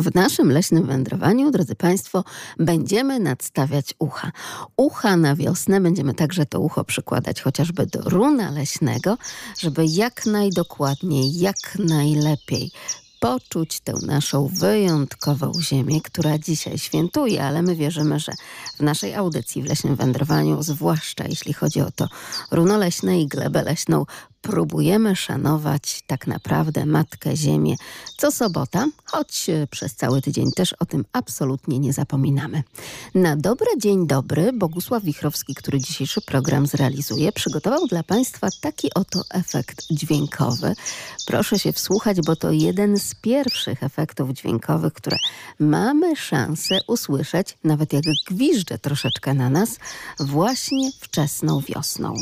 W naszym leśnym wędrowaniu, drodzy Państwo, będziemy nadstawiać ucha. Ucha na wiosnę, będziemy także to ucho przykładać chociażby do runa leśnego, żeby jak najdokładniej, jak najlepiej poczuć tę naszą wyjątkową ziemię, która dzisiaj świętuje, ale my wierzymy, że w naszej audycji w leśnym wędrowaniu, zwłaszcza jeśli chodzi o to runo leśne i glebę leśną, próbujemy szanować tak naprawdę Matkę Ziemię co sobota, choć e, przez cały tydzień też o tym absolutnie nie zapominamy. Na dobre dzień dobry Bogusław Wichrowski, który dzisiejszy program zrealizuje, przygotował dla Państwa taki oto efekt dźwiękowy. Proszę się wsłuchać, bo to jeden z pierwszych efektów dźwiękowych, które mamy szansę usłyszeć, nawet jak gwiżdże troszeczkę na nas, właśnie wczesną wiosną.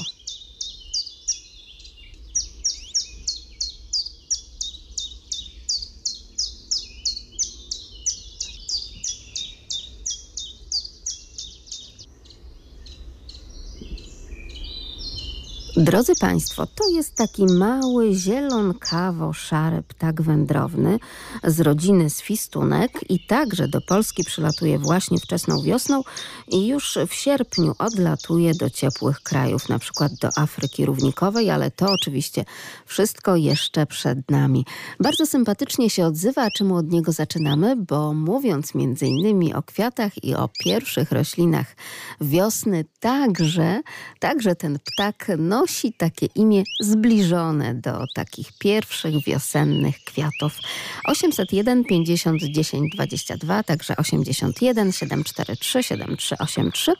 Drodzy Państwo, to jest taki mały, zielonkawo-szary ptak wędrowny z rodziny swistunek i także do Polski przylatuje właśnie wczesną wiosną i już w sierpniu odlatuje do ciepłych krajów, na przykład do Afryki Równikowej, ale to oczywiście wszystko jeszcze przed nami. Bardzo sympatycznie się odzywa, czemu od niego zaczynamy? Bo mówiąc między innymi o kwiatach i o pierwszych roślinach wiosny, także, także ten ptak nosi nosi takie imię zbliżone do takich pierwszych wiosennych kwiatów. 801 50 10 22, także 81 743 7383.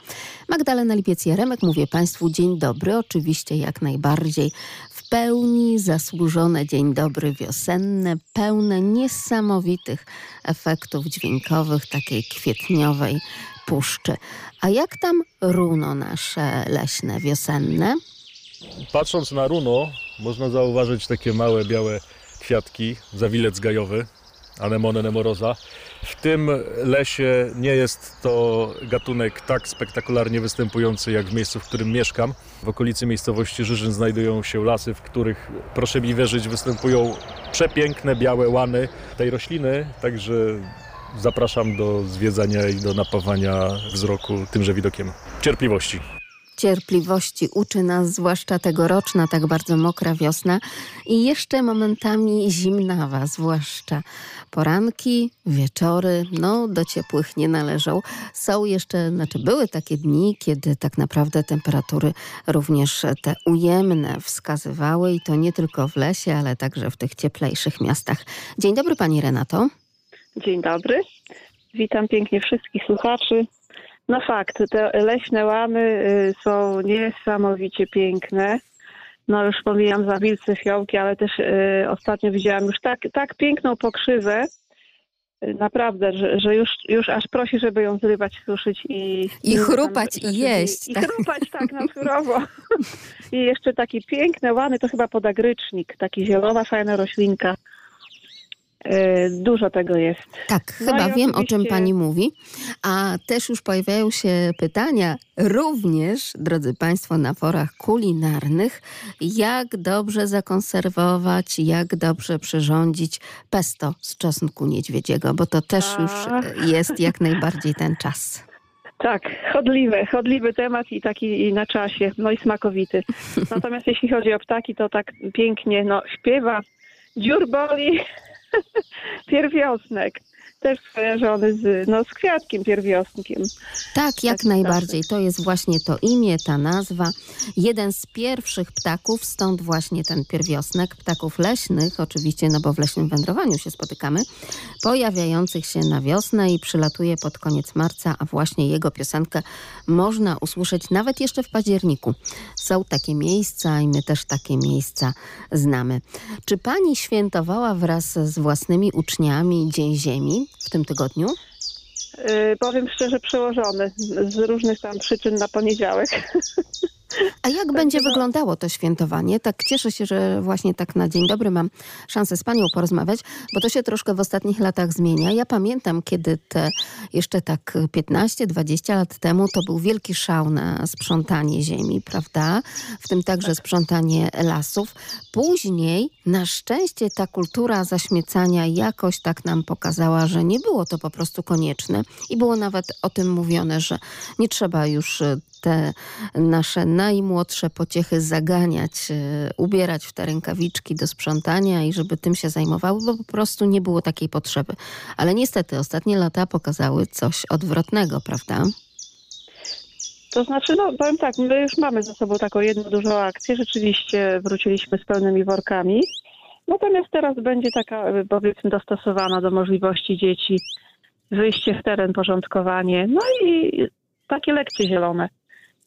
Magdalena Lipiec-Jaremek, mówię Państwu dzień dobry, oczywiście jak najbardziej w pełni zasłużone dzień dobry wiosenne, pełne niesamowitych efektów dźwiękowych takiej kwietniowej puszczy. A jak tam runo nasze leśne, wiosenne? Patrząc na runo, można zauważyć takie małe, białe kwiatki, zawilec gajowy, anemone nemoroza. W tym lesie nie jest to gatunek tak spektakularnie występujący jak w miejscu, w którym mieszkam. W okolicy miejscowości Żyżyn znajdują się lasy, w których, proszę mi wierzyć, występują przepiękne białe łany tej rośliny, także zapraszam do zwiedzania i do napawania wzroku tymże widokiem. Cierpliwości cierpliwości uczy nas, zwłaszcza tegoroczna, tak bardzo mokra wiosna i jeszcze momentami zimnawa, zwłaszcza poranki, wieczory, no do ciepłych nie należą. Są jeszcze, znaczy były takie dni, kiedy tak naprawdę temperatury również te ujemne wskazywały i to nie tylko w lesie, ale także w tych cieplejszych miastach. Dzień dobry Pani Renato. Dzień dobry. Witam pięknie wszystkich słuchaczy. No fakt, te leśne łamy y, są niesamowicie piękne. No już pomijam za wilce fiołki, ale też y, ostatnio widziałam już tak, tak piękną pokrzywę, y, naprawdę, że, że, już, już aż prosi, żeby ją zrywać, suszyć i... I chrupać i jeść. I, tak. i chrupać tak na surowo. I jeszcze takie piękne łany, to chyba podagrycznik, taki zielowa, fajna roślinka. E, dużo tego jest. Tak, no chyba wiem oczywiście... o czym pani mówi. A też już pojawiają się pytania, również, drodzy państwo, na forach kulinarnych, jak dobrze zakonserwować, jak dobrze przyrządzić pesto z czosnku niedźwiedziego, bo to też już jest jak najbardziej ten czas. Tak, chodliwy, chodliwy temat i taki i na czasie, no i smakowity. Natomiast jeśli chodzi o ptaki, to tak pięknie no, śpiewa, dziur boli, pierwiosnek też skojarzony z, no, z kwiatkiem pierwiosnkiem. Tak, jak najbardziej. To jest właśnie to imię, ta nazwa. Jeden z pierwszych ptaków, stąd właśnie ten pierwiosnek, ptaków leśnych, oczywiście, no bo w leśnym wędrowaniu się spotykamy, pojawiających się na wiosnę i przylatuje pod koniec marca, a właśnie jego piosenkę można usłyszeć nawet jeszcze w październiku. Są takie miejsca i my też takie miejsca znamy. Czy pani świętowała wraz z własnymi uczniami Dzień Ziemi? W tym tygodniu? Yy, powiem szczerze, przełożony z różnych tam przyczyn na poniedziałek. A jak będzie no- wyglądało to świętowanie? Tak cieszę się, że właśnie tak na dzień dobry mam szansę z panią porozmawiać, bo to się troszkę w ostatnich latach zmienia. Ja pamiętam, kiedy te jeszcze tak 15-20 lat temu to był wielki szał na sprzątanie ziemi, prawda? W tym także sprzątanie lasów. Później na szczęście ta kultura zaśmiecania jakoś tak nam pokazała, że nie było to po prostu konieczne i było nawet o tym mówione, że nie trzeba już e, te nasze najmłodsze pociechy zaganiać, e, ubierać w te rękawiczki do sprzątania i żeby tym się zajmowały, bo po prostu nie było takiej potrzeby. Ale niestety ostatnie lata pokazały coś odwrotnego, prawda? To znaczy, no powiem tak, my już mamy za sobą taką jedną dużą akcję. Rzeczywiście wróciliśmy z pełnymi workami. Natomiast teraz będzie taka, e, powiedzmy, dostosowana do możliwości dzieci wyjście w teren, porządkowanie, no i takie lekcje zielone.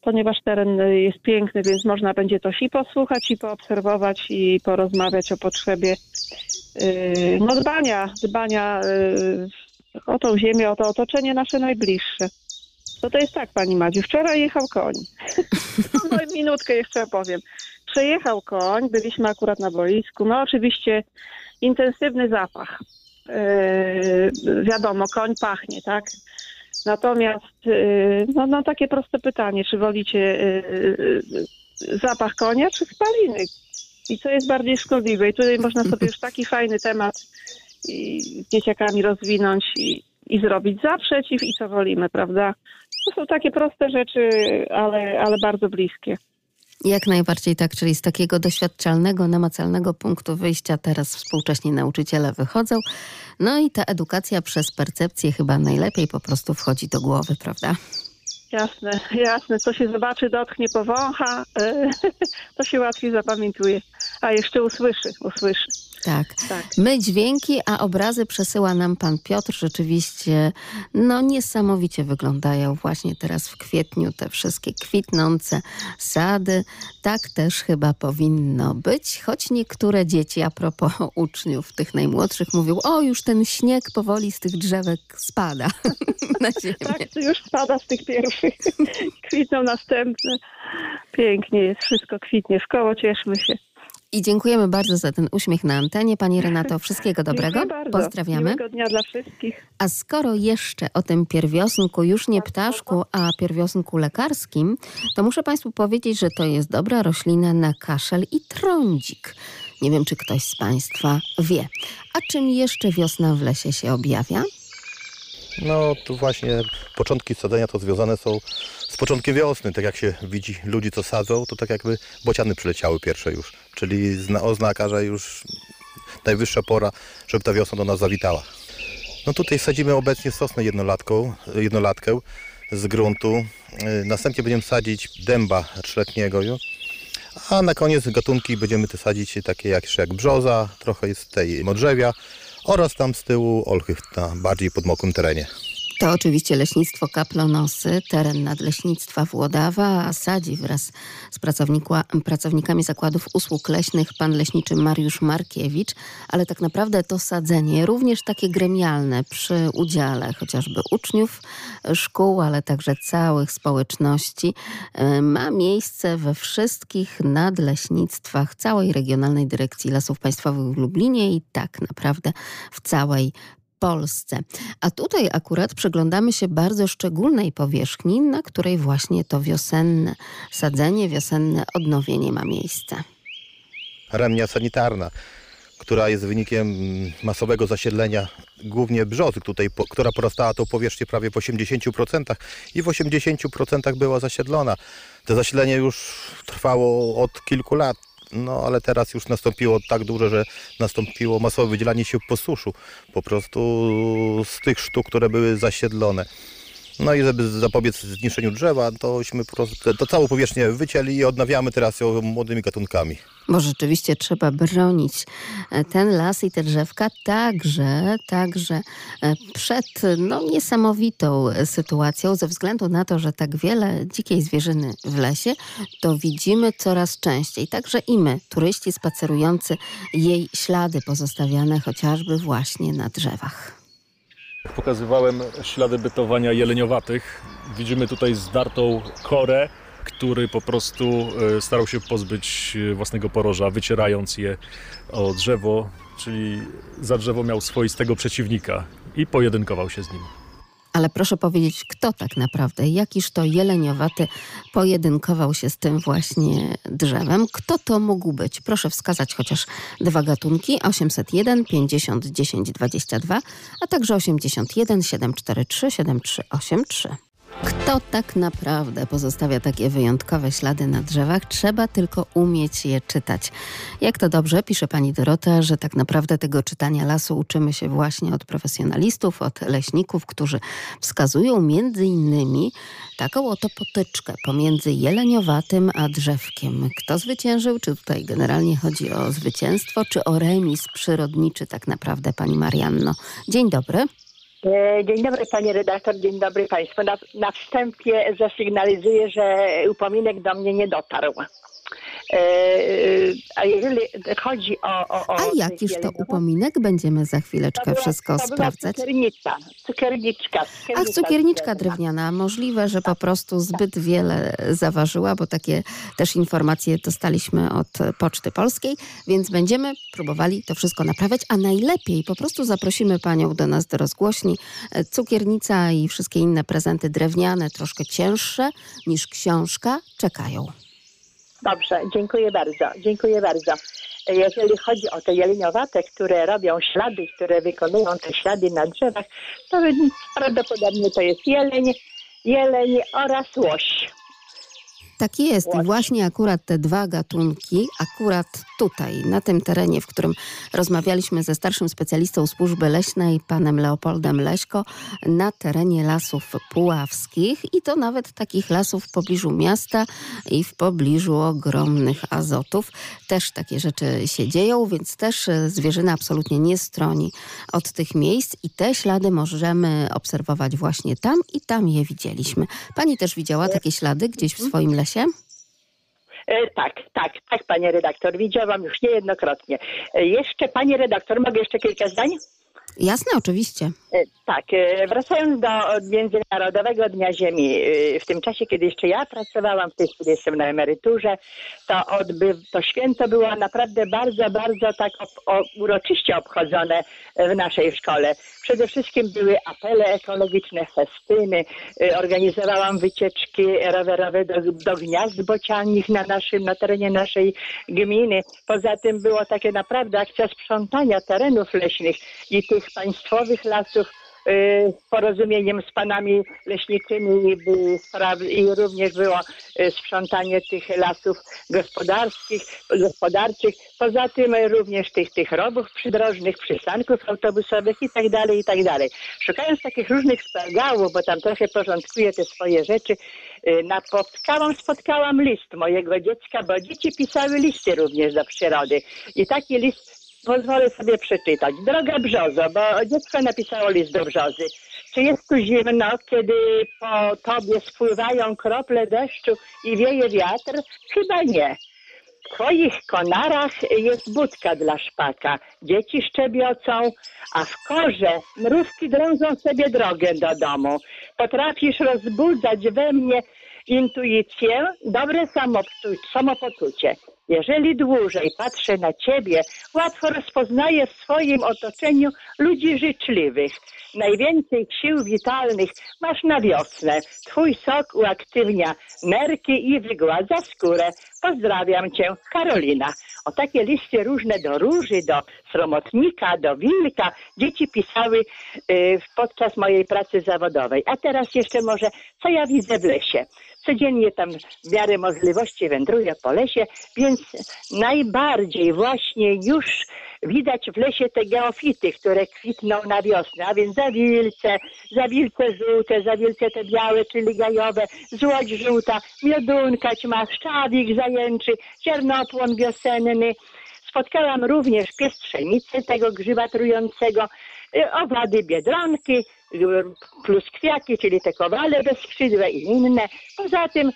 Ponieważ teren e, jest piękny, więc można będzie coś i posłuchać, i poobserwować, i porozmawiać o potrzebie yy, no, dbania, dbania yy, o tą ziemię, o to otoczenie nasze najbliższe. No to jest tak, pani Madziu. Wczoraj jechał koń. No minutkę jeszcze opowiem. Przejechał koń, byliśmy akurat na boisku. No oczywiście intensywny zapach. Yy, wiadomo, koń pachnie, tak? Natomiast yy, no, no takie proste pytanie, czy wolicie yy, yy, zapach konia, czy spaliny? I co jest bardziej szkodliwe? I tutaj można sobie już taki fajny temat z dzieciakami rozwinąć i, i zrobić za, przeciw i co wolimy, prawda? To są takie proste rzeczy, ale, ale bardzo bliskie. Jak najbardziej tak, czyli z takiego doświadczalnego, namacalnego punktu wyjścia teraz współcześni nauczyciele wychodzą. No i ta edukacja przez percepcję chyba najlepiej po prostu wchodzi do głowy, prawda? Jasne, jasne. Co się zobaczy, dotknie, powącha, e, to się łatwiej zapamiętuje. A jeszcze usłyszy, usłyszy. Tak. Tak. My dźwięki, a obrazy przesyła nam pan Piotr. Rzeczywiście, no niesamowicie wyglądają właśnie teraz w kwietniu te wszystkie kwitnące sady. Tak też chyba powinno być, choć niektóre dzieci, a propos uczniów, tych najmłodszych, mówią, o już ten śnieg powoli z tych drzewek spada na ziemię. Tak, już spada z tych pierwszych. Kwitną następne. Pięknie jest, wszystko kwitnie. W koło cieszmy się. I dziękujemy bardzo za ten uśmiech na antenie. Pani Renato, wszystkiego dobrego. Pozdrawiamy. Miłego dnia dla wszystkich. A skoro jeszcze o tym pierwiosnku, już nie ptaszku, a pierwiosnku lekarskim, to muszę Państwu powiedzieć, że to jest dobra roślina na kaszel i trądzik. Nie wiem, czy ktoś z Państwa wie. A czym jeszcze wiosna w lesie się objawia? No tu właśnie początki sadzenia to związane są z początkiem wiosny. Tak jak się widzi ludzi, co sadzą, to tak jakby bociany przyleciały pierwsze już. Czyli zna, oznaka, że już najwyższa pora, żeby ta wiosna do nas zawitała. No tutaj sadzimy obecnie sosnę jednolatką, jednolatkę z gruntu. Yy, Następnie będziemy sadzić dęba trzyletniego. A na koniec gatunki będziemy te sadzić takie jak, jak brzoza, trochę jest tej modrzewia oraz tam z tyłu olchy na bardziej podmokłym terenie. To oczywiście leśnictwo Kaplonosy, teren nadleśnictwa Włodawa, a sadzi wraz z pracownikami zakładów usług leśnych pan leśniczy Mariusz Markiewicz, ale tak naprawdę to sadzenie, również takie gremialne przy udziale chociażby uczniów szkół, ale także całych społeczności, ma miejsce we wszystkich nadleśnictwach całej Regionalnej Dyrekcji Lasów Państwowych w Lublinie i tak naprawdę w całej Polsce. A tutaj akurat przyglądamy się bardzo szczególnej powierzchni, na której właśnie to wiosenne sadzenie, wiosenne odnowienie ma miejsce. Remnia sanitarna, która jest wynikiem masowego zasiedlenia głównie brzozy, tutaj, po, która porastała tą powierzchnię prawie w 80% i w 80% była zasiedlona. To zasiedlenie już trwało od kilku lat. No ale teraz już nastąpiło tak duże, że nastąpiło masowe wydzielanie się po suszu. Po prostu z tych sztuk, które były zasiedlone. No i żeby zapobiec zniszczeniu drzewa, tośmy po prostu to całą powierzchnię wycięli i odnawiamy teraz ją młodymi gatunkami. Bo rzeczywiście trzeba bronić e, ten las i te drzewka także, także e, przed no, niesamowitą sytuacją, ze względu na to, że tak wiele dzikiej zwierzyny w lesie, to widzimy coraz częściej. Także i my, turyści spacerujący, jej ślady pozostawiane chociażby właśnie na drzewach. Pokazywałem ślady bytowania jeleniowatych. Widzimy tutaj zdartą korę który po prostu e, starał się pozbyć e, własnego poroża, wycierając je o drzewo, czyli za drzewo miał swoistego przeciwnika i pojedynkował się z nim. Ale proszę powiedzieć, kto tak naprawdę, jakiż to jeleniowaty pojedynkował się z tym właśnie drzewem? Kto to mógł być? Proszę wskazać chociaż dwa gatunki, 801 50 10 22, a także 81 743 7383. Kto tak naprawdę pozostawia takie wyjątkowe ślady na drzewach? Trzeba tylko umieć je czytać. Jak to dobrze, pisze pani Dorota, że tak naprawdę tego czytania lasu uczymy się właśnie od profesjonalistów, od leśników, którzy wskazują między innymi taką oto potyczkę pomiędzy jeleniowatym a drzewkiem. Kto zwyciężył? Czy tutaj generalnie chodzi o zwycięstwo, czy o remis przyrodniczy tak naprawdę, pani Marianno? Dzień dobry. E, Dzień dobry panie redaktor, dzień dobry państwu. Na, na wstępie zasygnalizuję, że upominek do mnie nie dotarł. E, A jeżeli chodzi o... o, o A jakiż to upominek? Będziemy za chwileczkę była- wszystko sprawdzać. Cukiernica, cukierniczka. Ach, cukierniczka drewniana. Możliwe, że po prostu zbyt wiele zaważyła, bo takie też informacje dostaliśmy od Poczty Polskiej, więc będziemy próbowali to wszystko naprawiać, a najlepiej po prostu zaprosimy panią do nas do rozgłośni. E, Cukiernica i wszystkie inne prezenty drewniane, troszkę cięższe niż książka, czekają. Dobrze, dziękuję bardzo, dziękuję bardzo. Jeżeli chodzi o te jeleniowate, które robią ślady, które wykonują te ślady na drzewach, to prawdopodobnie to jest jeleń, jeleń oraz łoś. Tak jest. I właśnie akurat te dwa gatunki, akurat tutaj, na tym terenie, w którym rozmawialiśmy ze starszym specjalistą służby leśnej, panem Leopoldem Leśko, na terenie lasów puławskich i to nawet takich lasów w pobliżu miasta i w pobliżu ogromnych azotów. Też takie rzeczy się dzieją, więc też e, zwierzyna absolutnie nie stroni od tych miejsc i te ślady możemy obserwować właśnie tam i tam je widzieliśmy. Pani też widziała takie ślady gdzieś w swoim lesie? E, tak, tak, tak, panie redaktor, widziałam już niejednokrotnie. E, jeszcze, panie redaktor, mogę jeszcze kilka zdań? Jasne, oczywiście. E, Tak, e, wracając do Międzynarodowego Dnia Ziemi, e, w tym czasie, kiedy jeszcze ja pracowałam, w tej chwili jestem na emeryturze, to, odby, to święto było naprawdę bardzo, bardzo tak o, uroczyście obchodzone w naszej szkole. Przede wszystkim były apele ekologiczne, festyny, organizowałam wycieczki rowerowe do, do gniazd bocianich na naszym, na terenie naszej gminy. Poza tym było takie naprawdę akcja sprzątania terenów leśnych i tych państwowych lasów y, porozumieniem z panami leśniczymi i, również było y, sprzątanie tych lasów gospodarskich, gospodarczych. Poza tym y, również tych, tych rowów przydrożnych, przystanków autobusowych i tak dalej, i tak dalej. Szukając takich różnych spargałów, bo tam trochę porządkuję te swoje rzeczy, napotkałam, spotkałam list mojego dziecka, bo dzieci pisały listy również do przyrody. I taki list pozwolę sobie przeczytać. Droga Brzozo, bo dziecko napisało list do Brzozy. Czy jest tu zimno, kiedy po tobie spływają krople deszczu i wieje wiatr? Chyba nie. W twoich konarach jest budka dla szpaka. Dzieci szczebiocą, a w korze mrówki drążą sobie drogę do domu. Potrafisz rozbudzać we mnie intuicję, dobre samopoczu- samopoczucie. Jeżeli dłużej patrzę na ciebie, łatwo rozpoznaję w swoim otoczeniu ludzi życzliwych. Najwięcej sił witalnych masz na wiosnę. Twój sok uaktywnia nerki i wygładza skórę. Pozdrawiam cię, Karolina. O takie listy różne do róży, do sromotnika, do wilka dzieci pisały y, podczas mojej pracy zawodowej. A teraz jeszcze może, co ja widzę w lesie. Codziennie tam w miarę możliwości wędruję po lesie, więc najbardziej właśnie już widać w lesie te geofity, które kwitną na wiosnę, a więc zawilce, zawilce żółte, zawilce te białe, czyli gajowe, złoć żółta, miodunka ćma, szczawik zajęczy, ciernopłon wiosenny. Spotkałam również piestrzenicy tego grzyba trującego, y, owady biedronki, y, pluskwiaki, czyli te kowale bezskrzydłe i inne. Poza tym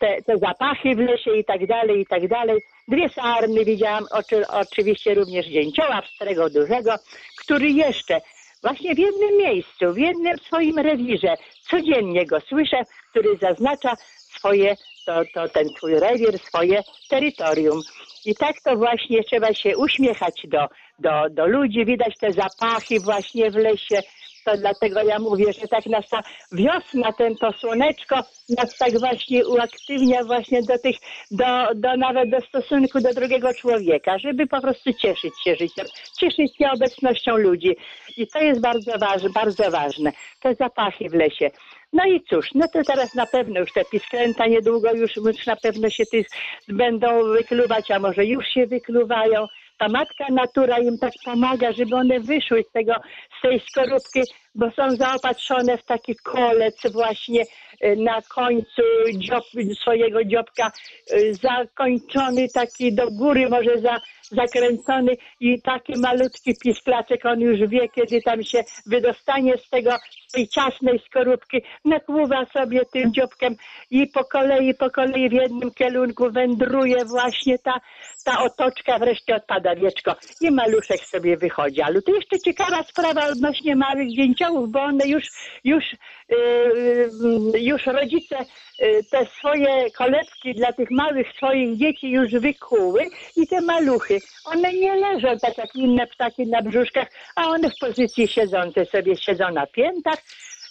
te, te zapachy w lesie i tak dalej, i tak dalej. Dwie sarny widziałam, oczy, oczywiście również dzięcioła pstrego dużego, który jeszcze właśnie w jednym miejscu, w jednym swoim rewirze, codziennie go słyszę, który zaznacza swoje, to, to ten swój rewir, swoje terytorium. I tak to właśnie trzeba się uśmiechać do, do, do ludzi, widać te zapachy właśnie w lesie. To dlatego ja mówię, że tak nas ta wiosna, ten to słoneczko nas tak właśnie uaktywnia właśnie do tych, do, do nawet do stosunku do drugiego człowieka, żeby po prostu cieszyć się życiem, cieszyć się obecnością ludzi. I to jest bardzo ważne, bardzo ważne. Te zapachy w lesie. No i cóż, no to teraz na pewno już te pisklęta niedługo już, już na pewno się tych będą wykluwać, a może już się wykluwają. Ta matka natura im tak pomaga, żeby one wyszły z tego, z tej skorupki, bo są zaopatrzone w taki kolec właśnie y, na końcu dziob, swojego dziobka, y, zakończony taki do góry, może za, zakręcony i taki malutki pisklaczek, on już wie, kiedy tam się wydostanie z tego, z tej ciasnej skorupki, nakłuwa sobie tym dziobkiem i po kolei, po kolei w jednym kierunku wędruje właśnie ta, ta otoczka, wreszcie odpada wieczko i maluszek sobie wychodzi. Ale to jeszcze ciekawa sprawa odnośnie małych dzięciołów, bo one już, już, yy, już rodzice yy, te swoje kolebki dla tych małych swoich dzieci już wykuły i te maluchy, one nie leżą tak jak inne ptaki na brzuszkach, a one w pozycji siedzącej sobie siedzą na piętach,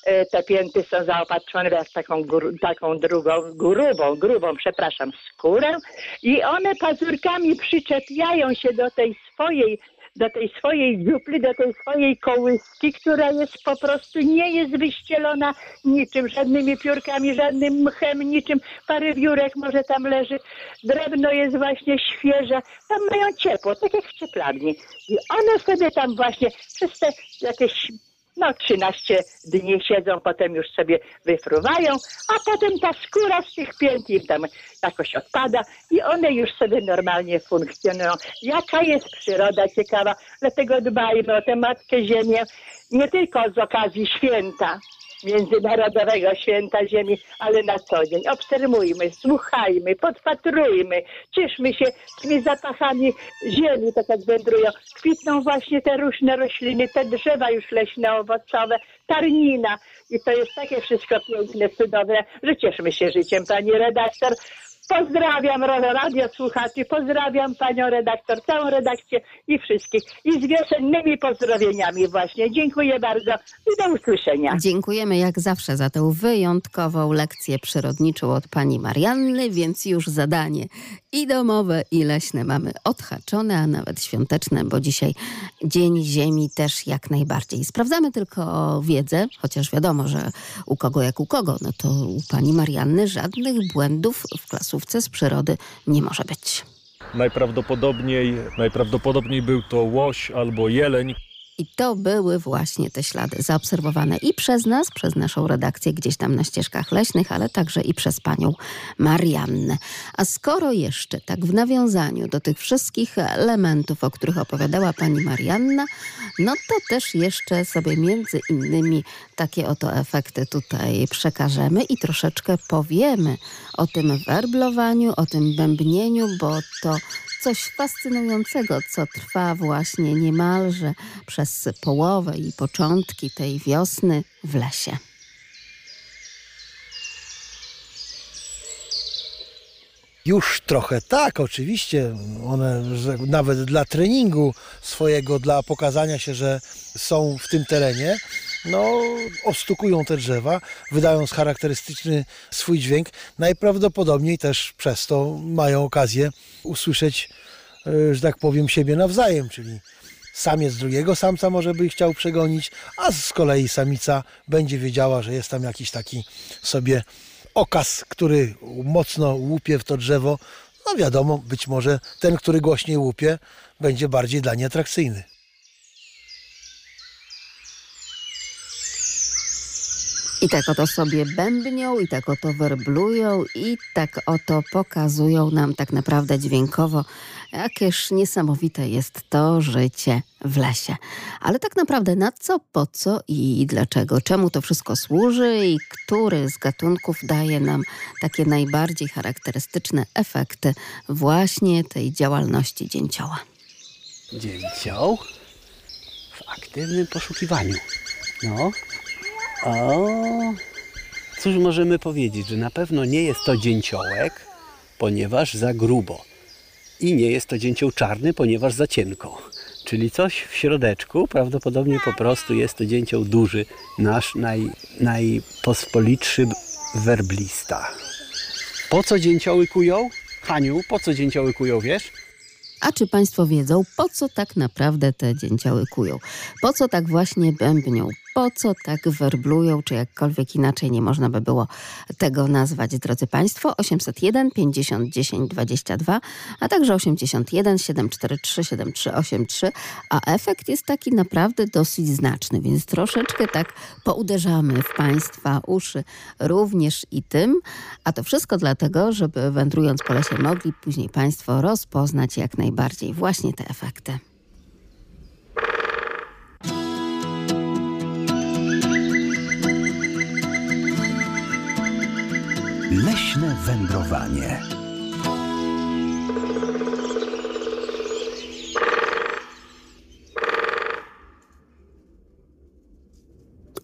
E, te pięty są zaopatrzone w taką, gru, taką drugą, grubą, grubą, przepraszam, skórę i one pazurkami przyczepiają się do tej swojej do tej swojej dziupli, do tej swojej kołyski, która jest po prostu nie jest wyścielona niczym, żadnymi piórkami, żadnym mchem, niczym. Parę wiórek może tam leży. Drewno jest właśnie świeże. Tam mają ciepło, tak jak w cieplarni. I one sobie tam właśnie przez te jakieś no 13 dni siedzą, potem już sobie wyfruwają, a potem ta skóra z tych pięt im tam jakoś odpada i one już sobie normalnie funkcjonują. Jaka jest przyroda ciekawa, dlatego dbajmy o tę Matkę Ziemię, nie tylko z okazji święta, Międzynarodowego Święta Ziemi, ale na co dzień. Obserwujmy, słuchajmy, podpatrujmy, cieszmy się tymi zapachami ziemi, tak jak wędrują. Kwitną właśnie te różne rośliny, te drzewa już leśne, owocowe, tarnina. I to jest takie wszystko piękne, cudowne, że cieszmy się życiem, pani redaktor. Pozdrawiam radio słuchaczy, pozdrawiam panią redaktor, całą redakcję i wszystkich. I z wiosennymi pozdrowieniami właśnie. Dziękuję bardzo i do usłyszenia. Dziękujemy jak zawsze za tę wyjątkową lekcję przyrodniczą od pani Marianny, więc już zadanie i domowe, i leśne mamy odhaczone, a nawet świąteczne, bo dzisiaj Dzień Ziemi też jak najbardziej. Sprawdzamy tylko wiedzę, chociaż wiadomo, że u kogo jak u kogo, no to u pani Marianny żadnych błędów w klasówce z przyrody nie może być. Najprawdopodobniej, najprawdopodobniej był to łoś albo jeleń, I to były właśnie te ślady zaobserwowane i przez nas, przez naszą redakcję gdzieś tam na ścieżkach leśnych, ale także i przez panią Mariannę. A skoro jeszcze tak w nawiązaniu do tych wszystkich elementów, o których opowiadała pani Marianna, no to też jeszcze sobie między innymi takie oto efekty tutaj przekażemy i troszeczkę powiemy o tym werblowaniu, o tym bębnieniu, bo to coś fascynującego, co trwa właśnie niemalże przez połowę i początki tej wiosny w lesie. Już trochę tak, oczywiście. One nawet dla treningu swojego, dla pokazania się, że są w tym terenie, no, ostukują te drzewa, wydając charakterystyczny swój dźwięk. Najprawdopodobniej też przez to mają okazję usłyszeć, e, że tak powiem, siebie nawzajem, czyli samiec drugiego samca może by chciał przegonić, a z kolei samica będzie wiedziała, że jest tam jakiś taki sobie okaz, który mocno łupie w to drzewo. No wiadomo, być może ten, który głośniej łupie, będzie bardziej dla niej atrakcyjny. I tak oto sobie bębnią, i tak oto werblują, i tak oto pokazują nam tak naprawdę dźwiękowo, jakież niesamowite jest to życie w lesie. Ale tak naprawdę na co, po co i dlaczego? Czemu to wszystko służy i który z gatunków daje nam takie najbardziej charakterystyczne efekty właśnie tej działalności dzięcioła? Dzięcioł w aktywnym poszukiwaniu. No. O, cóż możemy powiedzieć, że na pewno nie jest to dzięciołek, ponieważ za grubo. I nie jest to dzięcioł czarny, ponieważ za cienko. Czyli coś w środeczku, prawdopodobnie po prostu jest to dzięcioł duży, nasz naj, najpospolitszy werblista. Po co dzięcioły kują? Haniu, po co dzięcioły kują, wiesz? A czy Państwo wiedzą, po co tak naprawdę te dzięcioły kują? Po co tak właśnie bębnią? Po co tak werblują, czy jakkolwiek inaczej nie można by było tego nazwać, drodzy Państwo? 801 50 10 22, a także 81 743 7383, a efekt jest taki naprawdę dosyć znaczny, więc troszeczkę tak pouderzamy w Państwa uszy również i tym, a to wszystko dlatego, żeby wędrując po lesie mogli później Państwo rozpoznać jak najbardziej właśnie te efekty. Leśne wędrowanie.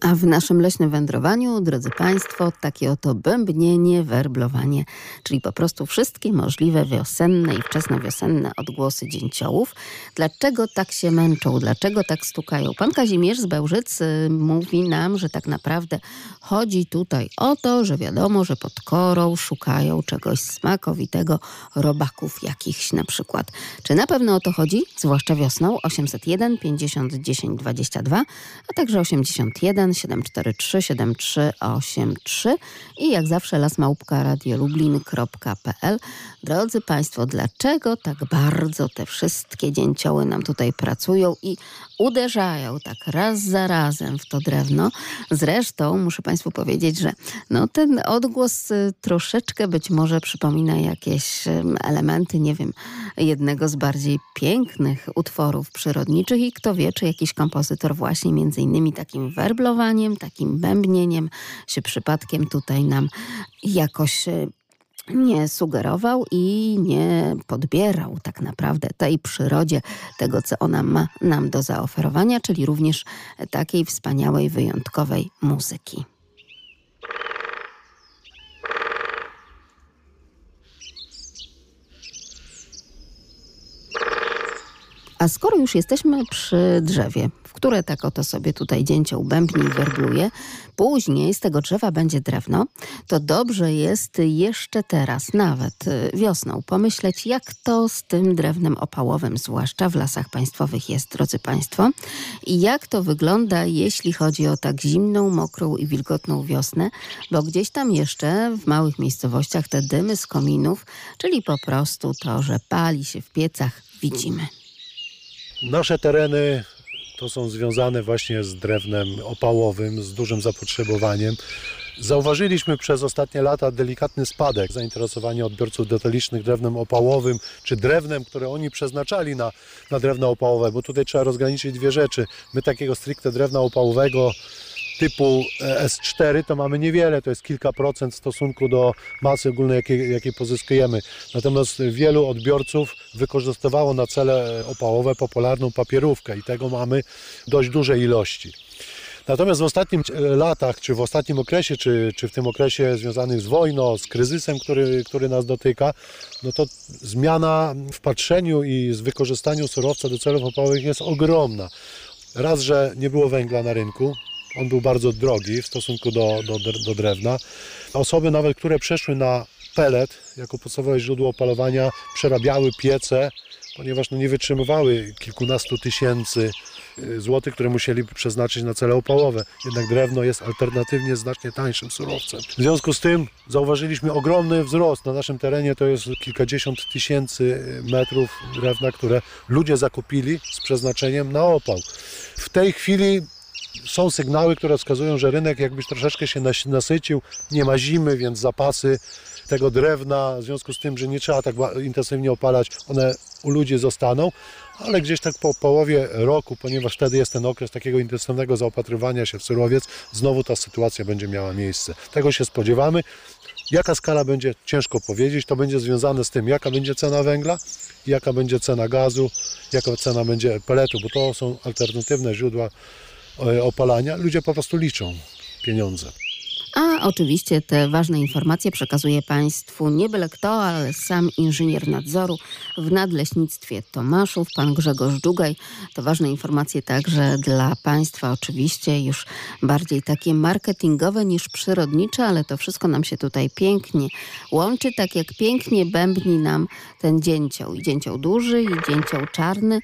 A w naszym leśnym wędrowaniu, drodzy Państwo, takie oto bębnienie, werblowanie, czyli po prostu wszystkie możliwe wiosenne i wczesnowiosenne odgłosy dzięciołów. Dlaczego tak się męczą? Dlaczego tak stukają? Pan Kazimierz z Bełżyc y, mówi nam, że tak naprawdę chodzi tutaj o to, że wiadomo, że pod korą szukają czegoś smakowitego, robaków jakichś na przykład. Czy na pewno o to chodzi? Zwłaszcza wiosną 801 50 10 22, a także 81 743 7383 i jak zawsze lasmałpka radiolublin.pl. Drodzy Państwo, dlaczego tak bardzo te wszystkie dzięcioły nam tutaj pracują i uderzają tak raz za razem w to drewno? Zresztą muszę Państwu powiedzieć, że no, ten odgłos y, troszeczkę być może przypomina jakieś elementy, nie wiem, jednego z bardziej pięknych utworów przyrodniczych i kto wie, czy jakiś kompozytor właśnie między innymi takim takim bębnieniem się przypadkiem tutaj nam jakoś y, nie sugerował i nie podbierał tak naprawdę tej przyrodzie tego, co ona ma nam do zaoferowania, czyli również takiej wspaniałej, wyjątkowej muzyki. A skoro już jesteśmy przy drzewie, które tak oto sobie tutaj dzięcioł bębni i werbluje, później z tego drzewa będzie drewno, to dobrze jest jeszcze teraz, nawet y, wiosną, pomyśleć, jak to z tym drewnem opałowym, zwłaszcza w lasach państwowych jest, drodzy Państwo, i jak to wygląda, jeśli chodzi o tak zimną, mokrą i wilgotną wiosnę, bo gdzieś tam jeszcze w małych miejscowościach te dymy z kominów, czyli po prostu to, że pali się w piecach, widzimy. Nasze tereny to są związane właśnie z drewnem opałowym, z dużym zapotrzebowaniem. Zauważyliśmy przez ostatnie lata delikatny spadek zainteresowania odbiorców detalicznych drewnem opałowym, czy drewnem, które oni przeznaczali na, na drewno opałowe, bo tutaj trzeba rozgraniczyć dwie rzeczy. My takiego stricte drewna opałowego typu e, S4 to mamy niewiele, to jest kilka procent w stosunku do masy ogólnej, jakiej, jakiej pozyskujemy. Natomiast wielu odbiorców wykorzystywało na cele opałowe popularną papierówkę i tego mamy dość duże ilości. Natomiast w ostatnich latach, czy w ostatnim okresie, czy, czy w tym okresie związanym z wojną, z kryzysem, który, który nas dotyka, no to zmiana w patrzeniu i z wykorzystaniu surowca do celów opałowych jest ogromna. Raz, że nie było węgla na rynku, on był bardzo drogi w stosunku do, do, do drewna. Osoby nawet, które przeszły na pelet jako podstawowe źródło opalowania, przerabiały piece, ponieważ no nie wytrzymywały kilkunastu tysięcy y, złotych, które musieliby przeznaczyć na cele opałowe. Jednak drewno jest alternatywnie znacznie tańszym surowcem. W związku z tym zauważyliśmy ogromny wzrost. Na naszym terenie to jest kilkadziesiąt tysięcy metrów drewna, które ludzie zakupili z przeznaczeniem na opał. W tej chwili są sygnały, które wskazują, że rynek jakbyś troszeczkę się nasycił, nie ma zimy, więc zapasy tego drewna, w związku z tym, że nie trzeba tak intensywnie opalać, one u ludzi zostaną, ale gdzieś tak po połowie roku, ponieważ wtedy jest ten okres takiego intensywnego zaopatrywania się w surowiec, znowu ta sytuacja będzie miała miejsce. Tego się spodziewamy. Jaka skala będzie, ciężko powiedzieć, to będzie związane z tym, jaka będzie cena węgla, jaka będzie cena gazu, jaka cena będzie peletu, bo to są alternatywne źródła opalania, ludzie po prostu liczą pieniądze. A oczywiście te ważne informacje przekazuje Państwu nie byle kto, ale sam inżynier nadzoru w Nadleśnictwie Tomaszów, pan Grzegorz Dżugaj. To ważne informacje także dla Państwa, oczywiście już bardziej takie marketingowe niż przyrodnicze, ale to wszystko nam się tutaj pięknie łączy, tak jak pięknie bębni nam ten dzięcioł. I dzięcioł duży, i dzięcioł czarny.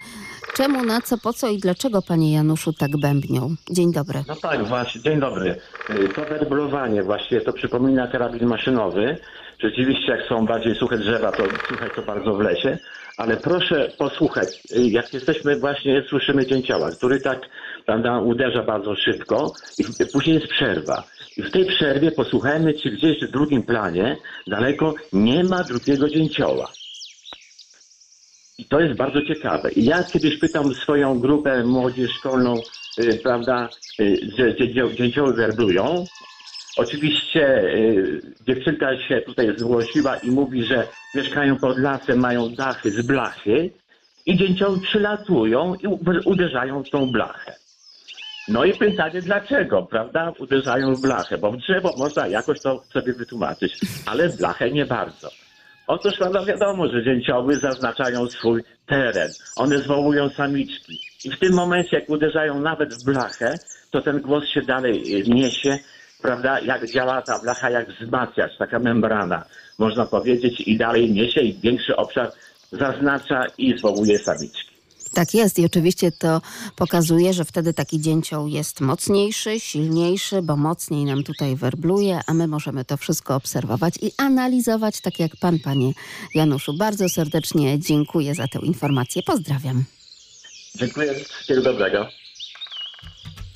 Czemu, na co, po co i dlaczego, panie Januszu, tak bębnią? Dzień dobry. No tak, właśnie, dzień dobry. Y, To werblowanie właściwie to przypomina karabin maszynowy. Rzeczywiście jak są bardziej suche drzewa, to słychać to bardzo w lesie. Ale proszę posłuchać, y, jak jesteśmy właśnie, słyszymy dzięcioła, który tak prawda, uderza bardzo szybko i później jest przerwa. I w tej przerwie posłuchajmy, czy gdzieś w drugim planie daleko nie ma drugiego dzięcioła. I to jest bardzo ciekawe. I ja kiedyś pytam swoją grupę młodzież szkolną, y, prawda, y, że dzięcioły, werblują. Oczywiście y, dziewczynka się tutaj zgłosiła i mówi, że mieszkają pod lasem, mają dachy z blachy i dzięcioły przylatują i uderzają w tą blachę. No i pytanie dlaczego, prawda? Uderzają w blachę, bo w drzewo można jakoś to sobie wytłumaczyć, ale w blachę nie bardzo. Otóż prawda, wiadomo, że dzięcioły zaznaczają swój teren. One zwołują samiczki. I w tym momencie, jak uderzają nawet w blachę, to ten głos się dalej y, niesie, prawda, jak działa ta blacha, jak wzmacniacz, taka membrana, można powiedzieć, i dalej niesie i większy obszar zaznacza i zwołuje samiczki. Tak jest i oczywiście to pokazuje, że wtedy taki dzięcioł jest mocniejszy, silniejszy, bo mocniej nam tutaj werbluje, a my możemy to wszystko obserwować i analizować, tak jak pan, panie Januszu. Bardzo serdecznie dziękuję za tę informację. Pozdrawiam. Dziękuję, wszystkiego dobrego.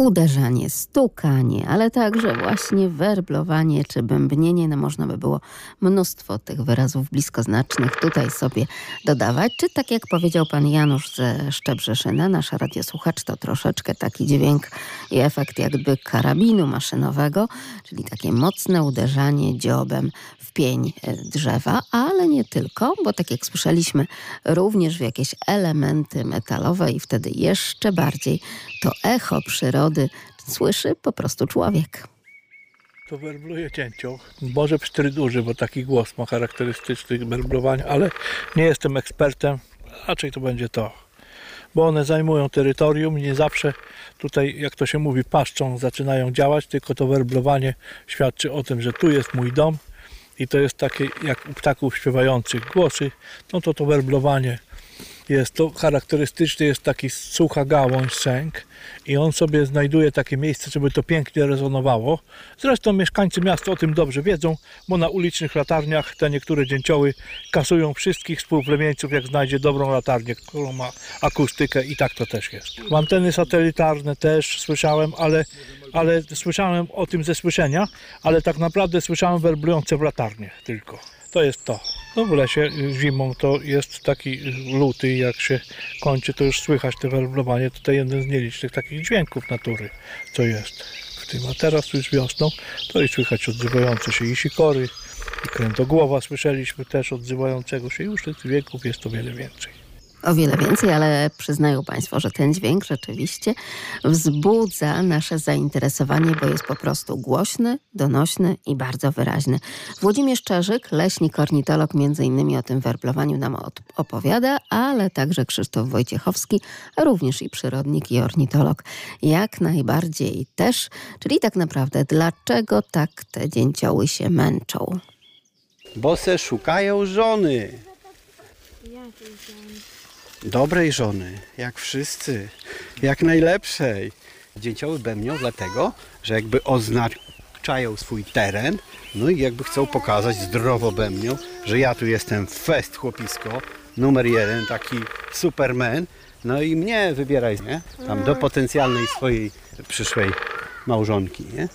Uderzanie, stukanie, ale także właśnie werblowanie czy bębnienie. No można by było mnóstwo tych wyrazów bliskoznacznych tutaj sobie dodawać. Czy tak jak powiedział pan Janusz ze Szczebrzeszyna, nasz radiosłuchacz, to troszeczkę taki dźwięk i efekt jakby karabinu maszynowego, czyli takie mocne uderzanie dziobem w pień e, drzewa, ale nie tylko, bo tak jak słyszeliśmy, również w jakieś elementy metalowe i wtedy jeszcze bardziej to echo przyrody słyszy po prostu człowiek. To werbluje cięcią. Może psztry duży, bo taki głos ma charakterystyczny werblowania, ale nie jestem ekspertem. Raczej to będzie to. Bo one zajmują terytorium nie zawsze tutaj, jak to się mówi, paszczą zaczynają działać, tylko to werblowanie świadczy o tym, że tu jest mój dom i to jest takie jak u ptaków śpiewających głosy, no to to werblowanie jest to charakterystyczny, jest taki sucha gałąź, sęk i on sobie znajduje takie miejsce, żeby to pięknie rezonowało. Zresztą mieszkańcy miasta o tym dobrze wiedzą, bo na ulicznych latarniach te niektóre dzięcioły kasują wszystkich współplemieńców, jak znajdzie dobrą latarnię, którą ma akustykę i tak to też jest. Anteny satelitarne też słyszałem, ale, ale słyszałem o tym ze słyszenia, ale tak naprawdę słyszałem werblujące w latarnię tylko. To jest to. No w lesie zimą to jest taki luty, jak się kończy, to już słychać te werblowanie. To jeden z nielicznych takich dźwięków natury, co jest w tym. A teraz już wiosną, to i słychać odzywające się i sikory, i krętogłowa słyszeliśmy też odzywającego się. Już tych dźwięków jest o wiele więcej. O wiele więcej, ale przyznają Państwo, że ten dźwięk rzeczywiście wzbudza nasze zainteresowanie, bo jest po prostu głośny, donośny i bardzo wyraźny. Włodzimierz Czerzyk, leśnik, ornitolog, między innymi o tym werblowaniu nam opowiada, ale także Krzysztof Wojciechowski, również i przyrodnik, i ornitolog. Jak najbardziej też, czyli tak naprawdę dlaczego tak te dzięcioły się męczą. Bo se szukają żony. Dobrej żony, jak wszyscy, jak najlepszej. Dzięcioły bębnią dlatego, że jakby oznaczają swój teren, no i jakby chcą pokazać zdrowo bębnią, że ja tu jestem fest chłopisko, numer jeden, taki superman, no i mnie wybieraj, nie? Tam do potencjalnej swojej przyszłej małżonki. Nie?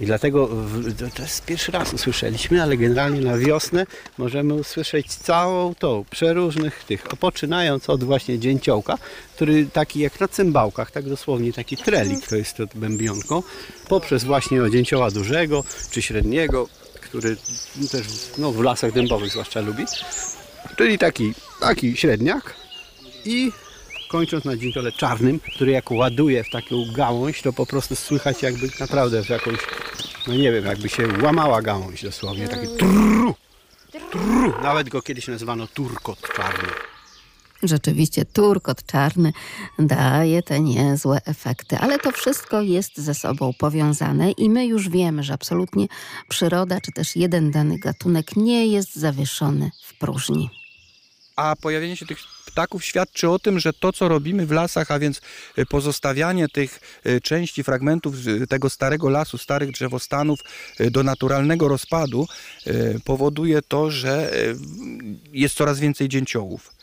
I dlatego w, to- jest pierwszy raz usłyszeliśmy, ale generalnie na wiosnę możemy usłyszeć całą tą przeróżnych tych, poczynając od właśnie dzięciołka, który taki jak na cymbałkach, tak dosłownie taki trelik to jest to bębionką, poprzez właśnie dzięcioła dużego czy średniego, który też no, w lasach dębowych zwłaszcza lubi, czyli taki, taki średniak i kończąc na dzięciole czarnym, który jak ładuje w taką gałąź, to po prostu słychać jakby naprawdę w jakąś, no nie wiem, jakby się łamała gałąź dosłownie, taki trru, trru. Nawet go kiedyś nazywano turkot czarny. Rzeczywiście turkot czarny daje te niezłe efekty, ale to wszystko jest ze sobą powiązane i my już wiemy, że absolutnie przyroda czy też jeden dany gatunek nie jest zawieszony w próżni. A pojawienie się tych ptaków świadczy o tym, że to, co robimy w lasach, a więc y, pozostawianie tych y, części, fragmentów y, tego starego lasu, starych drzewostanów do naturalnego rozpadu, powoduje to, że jest coraz więcej dzięciołów.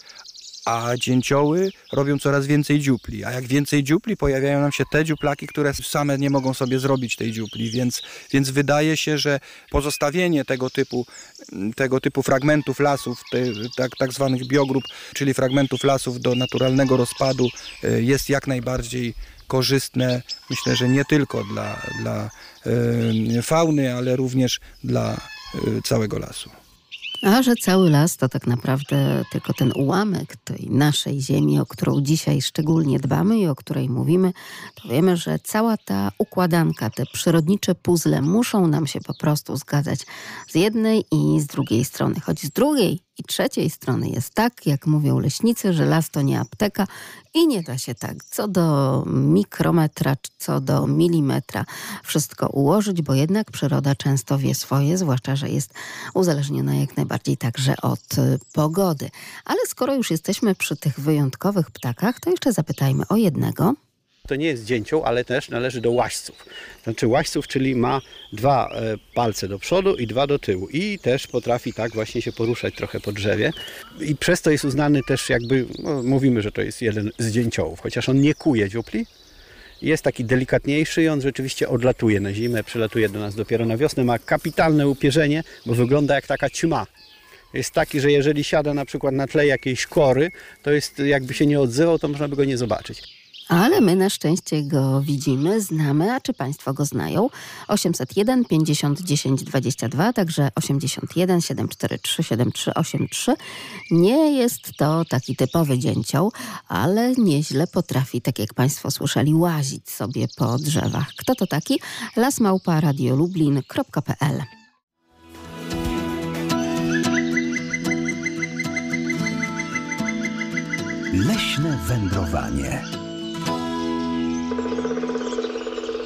A dzięcioły robią coraz więcej dziupli. A jak więcej dziupli, pojawiają nam się te dziuplaki, które same nie mogą sobie zrobić tej dziupli. Więc, więc wydaje się, że pozostawienie tego typu, tego typu fragmentów lasów, te, tak, tak zwanych biogrup, czyli fragmentów lasów do naturalnego rozpadu, y, jest jak najbardziej korzystne. Myślę, że nie tylko dla, dla y, fauny, ale również dla y, całego lasu. A że cały las to tak naprawdę tylko ten ułamek tej naszej ziemi, o którą dzisiaj szczególnie dbamy i o której mówimy, to wiemy, że cała ta układanka, te przyrodnicze puzzle muszą nam się po prostu zgadzać z jednej i z drugiej strony. Choć z drugiej i trzeciej strony jest tak, jak mówią leśnicy, że las to nie apteka i nie da się tak co do mikrometra, co do milimetra wszystko ułożyć, bo jednak przyroda często wie swoje, zwłaszcza, że jest uzależniona jak najbardziej także od y, pogody. Ale skoro już jesteśmy przy tych wyjątkowych ptakach, to jeszcze zapytajmy o jednego. To nie jest dzięcioł, ale też należy do łaźców. Znaczy łaźców, czyli ma dwa e, palce do przodu i dwa do tyłu i też potrafi tak właśnie się poruszać trochę po drzewie i przez to jest uznany też jakby, no, mówimy, że to jest jeden z dzięciołów, chociaż on nie kuje dziupli, jest taki delikatniejszy i on rzeczywiście odlatuje na zimę, przylatuje do nas dopiero na wiosnę, ma kapitalne upierzenie, bo wygląda jak taka ćma. Jest taki, że jeżeli siada na przykład na tle jakiejś kory, to jest jakby się nie odzywał, to można by go nie zobaczyć. Ale my na szczęście go widzimy, znamy, a czy Państwo go znają? 801 50 10 22, także 81 743 7383. Nie jest to taki typowy dzięcioł, ale nieźle potrafi, tak jak Państwo słyszeli, łazić sobie po drzewach. Kto to taki? Lasmałpa radiolublin.pl Leśne wędrowanie.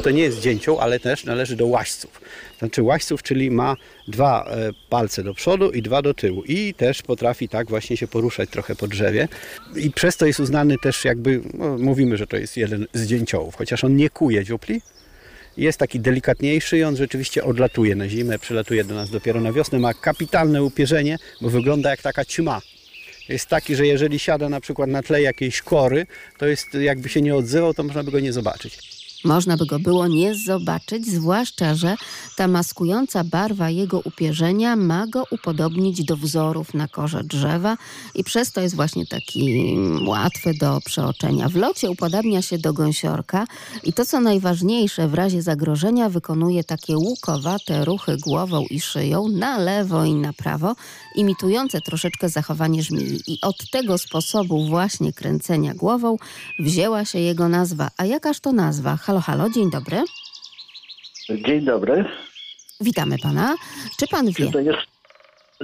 To nie jest dzięcioł, ale też należy do łaźców. Znaczy łaźców, czyli ma dwa e, palce do przodu i dwa do tyłu. I też potrafi tak właśnie się poruszać trochę po drzewie. I przez to jest uznany też jakby, no, mówimy, że to jest jeden z dzięciołów, chociaż on nie kuje dziupli, jest taki delikatniejszy i on rzeczywiście odlatuje na zimę, przylatuje do nas dopiero na wiosnę, ma kapitalne upierzenie, bo wygląda jak taka ćma. Jest taki, że jeżeli siada na przykład na tle jakiejś kory, to jest jakby się nie odzywał, to można by go nie zobaczyć. Można by go było nie zobaczyć, zwłaszcza, że ta maskująca barwa jego upierzenia ma go upodobnić do wzorów na korze drzewa i przez to jest właśnie taki łatwy do przeoczenia. W locie upodabnia się do gąsiorka i to, co najważniejsze, w razie zagrożenia wykonuje takie łukowate ruchy głową i szyją na lewo i na prawo, imitujące troszeczkę zachowanie żmii. I od tego sposobu właśnie kręcenia głową wzięła się jego nazwa. A jakaż to nazwa? Halo, halo, dzień dobry. Dzień dobry. Witamy pana. Czy pan wie? Czy to jest,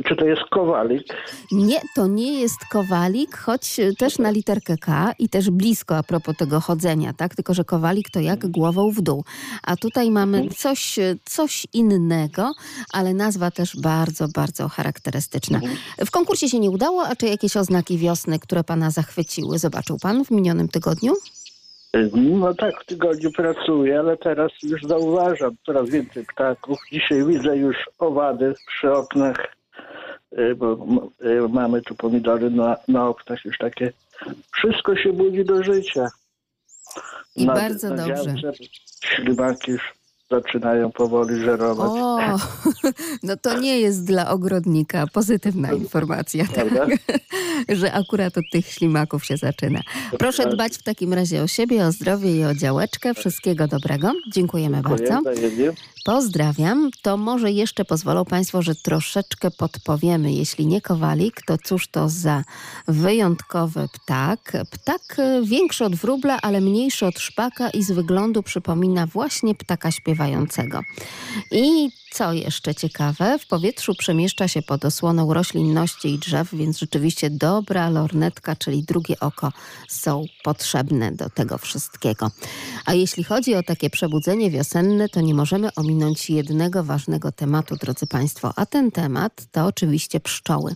czy to jest kowalik? Nie, to nie jest kowalik, choć y, też na literkę K i też blisko a propos tego chodzenia, tak? Tylko, że kowalik to jak głową w dół. A tutaj mamy coś, y, coś innego, ale nazwa też bardzo, bardzo charakterystyczna. W konkursie się nie udało, a czy jakieś oznaki wiosny, które pana zachwyciły, zobaczył pan w minionym tygodniu? No tak, w tygodniu pracuję, ale teraz już zauważam coraz więcej ptaków. Dzisiaj widzę już owady przy oknach, y, bo y, mamy tu pomidory na, na oknach już takie. Wszystko się budzi do życia. I bardzo dobrze. działce Ślimaki już zaczynają powoli żerować. O, no to nie jest dla ogrodnika pozytywna informacja, tak? że akurat od tych ślimaków się zaczyna. Proszę dbać w takim razie o siebie, o zdrowie i o działeczkę. Wszystkiego dobrego. Dziękujemy bardzo. Pozdrawiam. To może jeszcze pozwolą Państwo, że troszeczkę podpowiemy. Jeśli nie kowalik, to cóż to za wyjątkowy ptak. Ptak e, większy od wróbla, ale mniejszy od szpaka i z wyglądu przypomina właśnie ptaka śpiewającego. I co jeszcze ciekawe, w powietrzu przemieszcza się pod osłoną roślinności i drzew, więc rzeczywiście dobra lornetka, czyli drugie oko są potrzebne do tego wszystkiego. A jeśli chodzi o takie przebudzenie wiosenne, to nie możemy ominąć jednego ważnego tematu, drodzy Państwo, a ten temat to oczywiście pszczoły.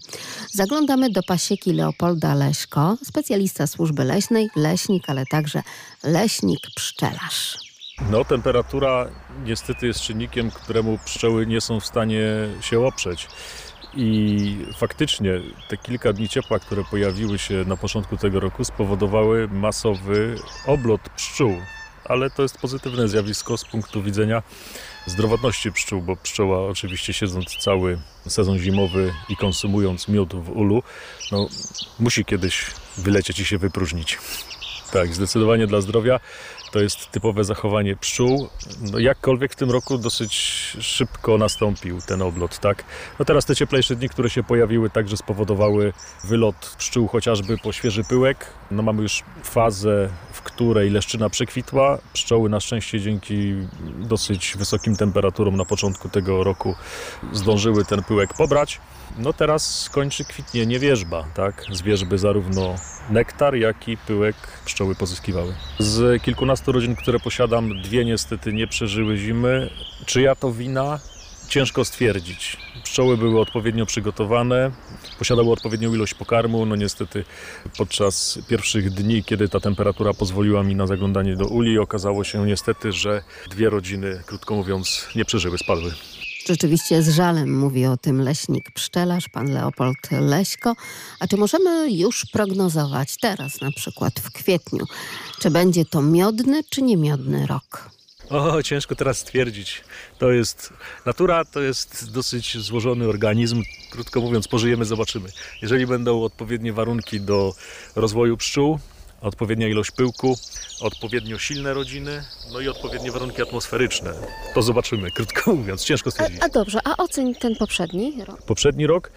Zaglądamy do pasieki Leopolda Leśko, specjalista służby leśnej, leśnik, ale także leśnik pszczelarz. No, temperatura niestety jest czynnikiem, któremu pszczoły nie są w stanie się oprzeć. I faktycznie te kilka dni ciepła, które pojawiły się na początku tego roku, spowodowały masowy oblot pszczół. Ale to jest pozytywne zjawisko z punktu widzenia zdrowotności pszczół, bo pszczoła oczywiście siedząc cały sezon zimowy i konsumując miód w ulu, no, musi kiedyś wylecieć i się wypróżnić. Tak, zdecydowanie dla zdrowia to jest typowe zachowanie pszczół. No jakkolwiek w tym roku dosyć szybko nastąpił ten oblot, tak? No teraz te cieplejsze dni, które się pojawiły, także spowodowały wylot pszczół chociażby po świeży pyłek. No mamy już fazę, w której leszczyna przekwitła. Pszczoły na szczęście dzięki dosyć wysokim temperaturom na początku tego roku zdążyły ten pyłek pobrać. No teraz kończy kwitnienie wierzba, tak? Z wierzby zarówno nektar, jak i pyłek pszczoły pozyskiwały. Z kilkunastu rodzin, które posiadam, dwie niestety nie przeżyły zimy. Czyja to wina? Ciężko stwierdzić. Pszczoły były odpowiednio przygotowane, posiadały odpowiednią ilość pokarmu. No niestety podczas pierwszych dni, kiedy ta temperatura pozwoliła mi na zaglądanie do uli, okazało się niestety, że dwie rodziny, krótko mówiąc, nie przeżyły, spadły. Rzeczywiście z żalem mówi o tym leśnik pszczelarz, pan Leopold Leśko. A czy możemy już prognozować teraz, na przykład w kwietniu, czy będzie to miodny czy niemiodny rok? O, ciężko teraz stwierdzić. To jest natura, to jest dosyć złożony organizm. Krótko mówiąc, pożyjemy, zobaczymy. Jeżeli będą odpowiednie warunki do rozwoju pszczół, odpowiednia ilość pyłku, odpowiednio silne rodziny, no i odpowiednie warunki atmosferyczne. To zobaczymy, krótko mówiąc, ciężko stwierdzić. A, a dobrze, a oceń ten poprzedni rok? Poprzedni rok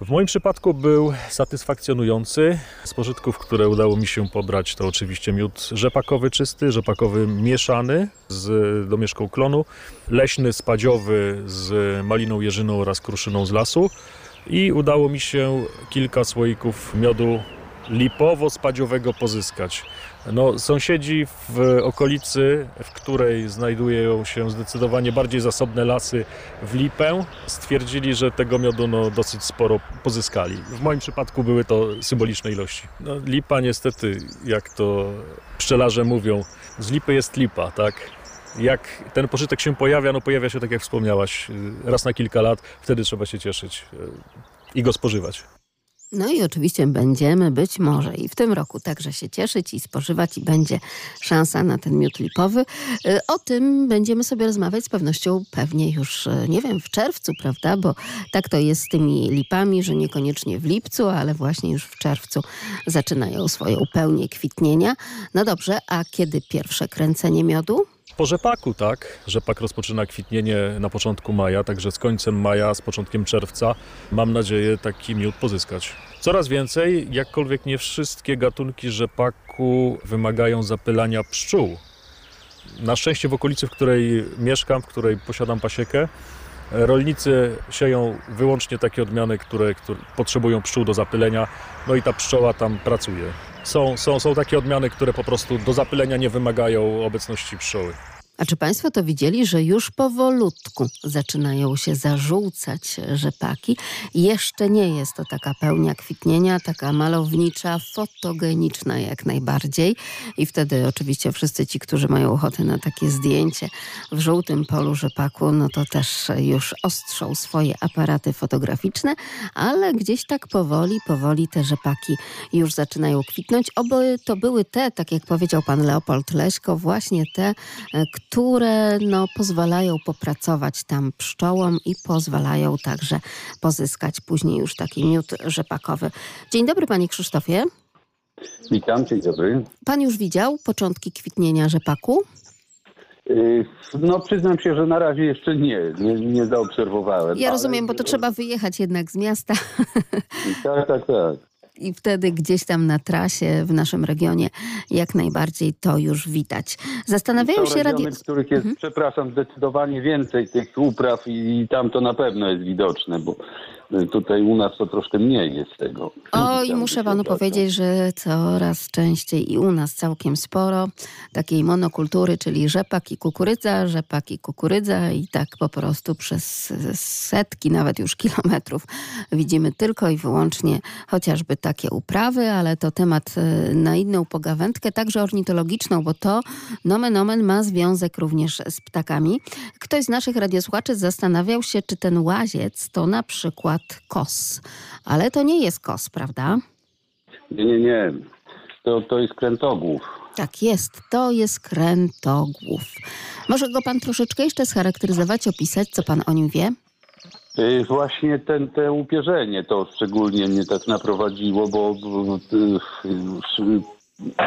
w moim przypadku był satysfakcjonujący. Z pożytków, które udało mi się pobrać, to oczywiście miód rzepakowy czysty, rzepakowy mieszany z domieszką klonu, leśny spadziowy z maliną jeżyną oraz kruszyną z lasu i udało mi się kilka słoików miodu lipowo-spadziowego pozyskać. No, sąsiedzi w okolicy, w której znajdują się zdecydowanie bardziej zasobne lasy w lipę, stwierdzili, że tego miodu no, dosyć sporo pozyskali. W moim przypadku były to symboliczne ilości. No, lipa niestety, jak to pszczelarze mówią, z lipy jest lipa, tak? Jak ten pożytek się pojawia, no pojawia się tak jak wspomniałaś, raz na kilka lat, wtedy trzeba się cieszyć y, i go spożywać. No i oczywiście będziemy być może i w tym roku także się cieszyć i spożywać i będzie szansa na ten miód lipowy. Y, o tym będziemy sobie rozmawiać z pewnością pewnie już, y, nie wiem, w czerwcu, prawda? Bo tak to jest z tymi lipami, że niekoniecznie w lipcu, ale właśnie już w czerwcu zaczynają swoją pełnię kwitnienia. No dobrze, a kiedy pierwsze kręcenie miodu? Po rzepaku, tak. Rzepak rozpoczyna kwitnienie na początku maja, także z końcem maja, z początkiem czerwca mam nadzieję taki miód pozyskać. Coraz więcej, jakkolwiek nie wszystkie gatunki rzepaku wymagają zapylania pszczół. Na szczęście w okolicy, w której mieszkam, w której posiadam pasiekę, rolnicy sieją wyłącznie takie odmiany, które, które potrzebują pszczół do zapylenia, no i ta pszczoła tam pracuje. Są, są, są takie odmiany, które po prostu do zapylenia nie wymagają obecności pszczoły. A czy Państwo to widzieli, że już powolutku zaczynają się zażółcać rzepaki? Jeszcze nie jest to taka pełnia kwitnienia, taka malownicza, fotogeniczna jak najbardziej. I wtedy oczywiście wszyscy ci, którzy mają ochotę na takie zdjęcie w żółtym polu rzepaku, no to też już ostrzą swoje aparaty fotograficzne, ale gdzieś tak powoli, powoli te rzepaki już zaczynają kwitnąć. Oby to były te, tak jak powiedział pan Leopold Leśko, właśnie te, które no, pozwalają popracować tam pszczołom i pozwalają także pozyskać później już taki miód rzepakowy. Dzień dobry panie Krzysztofie. Witam, dzień dobry. Pan już widział początki kwitnienia rzepaku? Y, No przyznam się, że na razie jeszcze nie, nie, nie zaobserwowałem. Ja rozumiem, bo to trzeba wyjechać jednak z miasta Tak, tak, tak. I wtedy gdzieś tam na trasie w naszym regionie jak najbardziej to już widać. Zastanawiają się radio... w których jest, przepraszam, zdecydowanie więcej tych upraw i, i tam to na pewno jest widoczne, bo tutaj u nas to troszkę mniej jest tego. Oj, Tam muszę panu powiedzieć, że coraz częściej i u nas całkiem sporo takiej monokultury, czyli rzepak i kukurydza, rzepak i kukurydza i tak po prostu przez setki, nawet już kilometrów widzimy tylko i wyłącznie chociażby takie uprawy, ale to temat e, na inną pogawędkę, także ornitologiczną, bo to nomen omen ma związek również z ptakami. Ktoś z naszych radiosłuchaczy zastanawiał się, czy ten łaziec to na przykład kos, ale to nie jest kos, prawda? Nie, nie, nie. To, to jest krętogłów. Tak jest, to jest krętogłów. Może go pan troszeczkę jeszcze scharakteryzować, opisać, co pan o nim wie? Y, Właśnie ten, te upierzenie to szczególnie mnie tak naprowadziło, bo bo, y, y,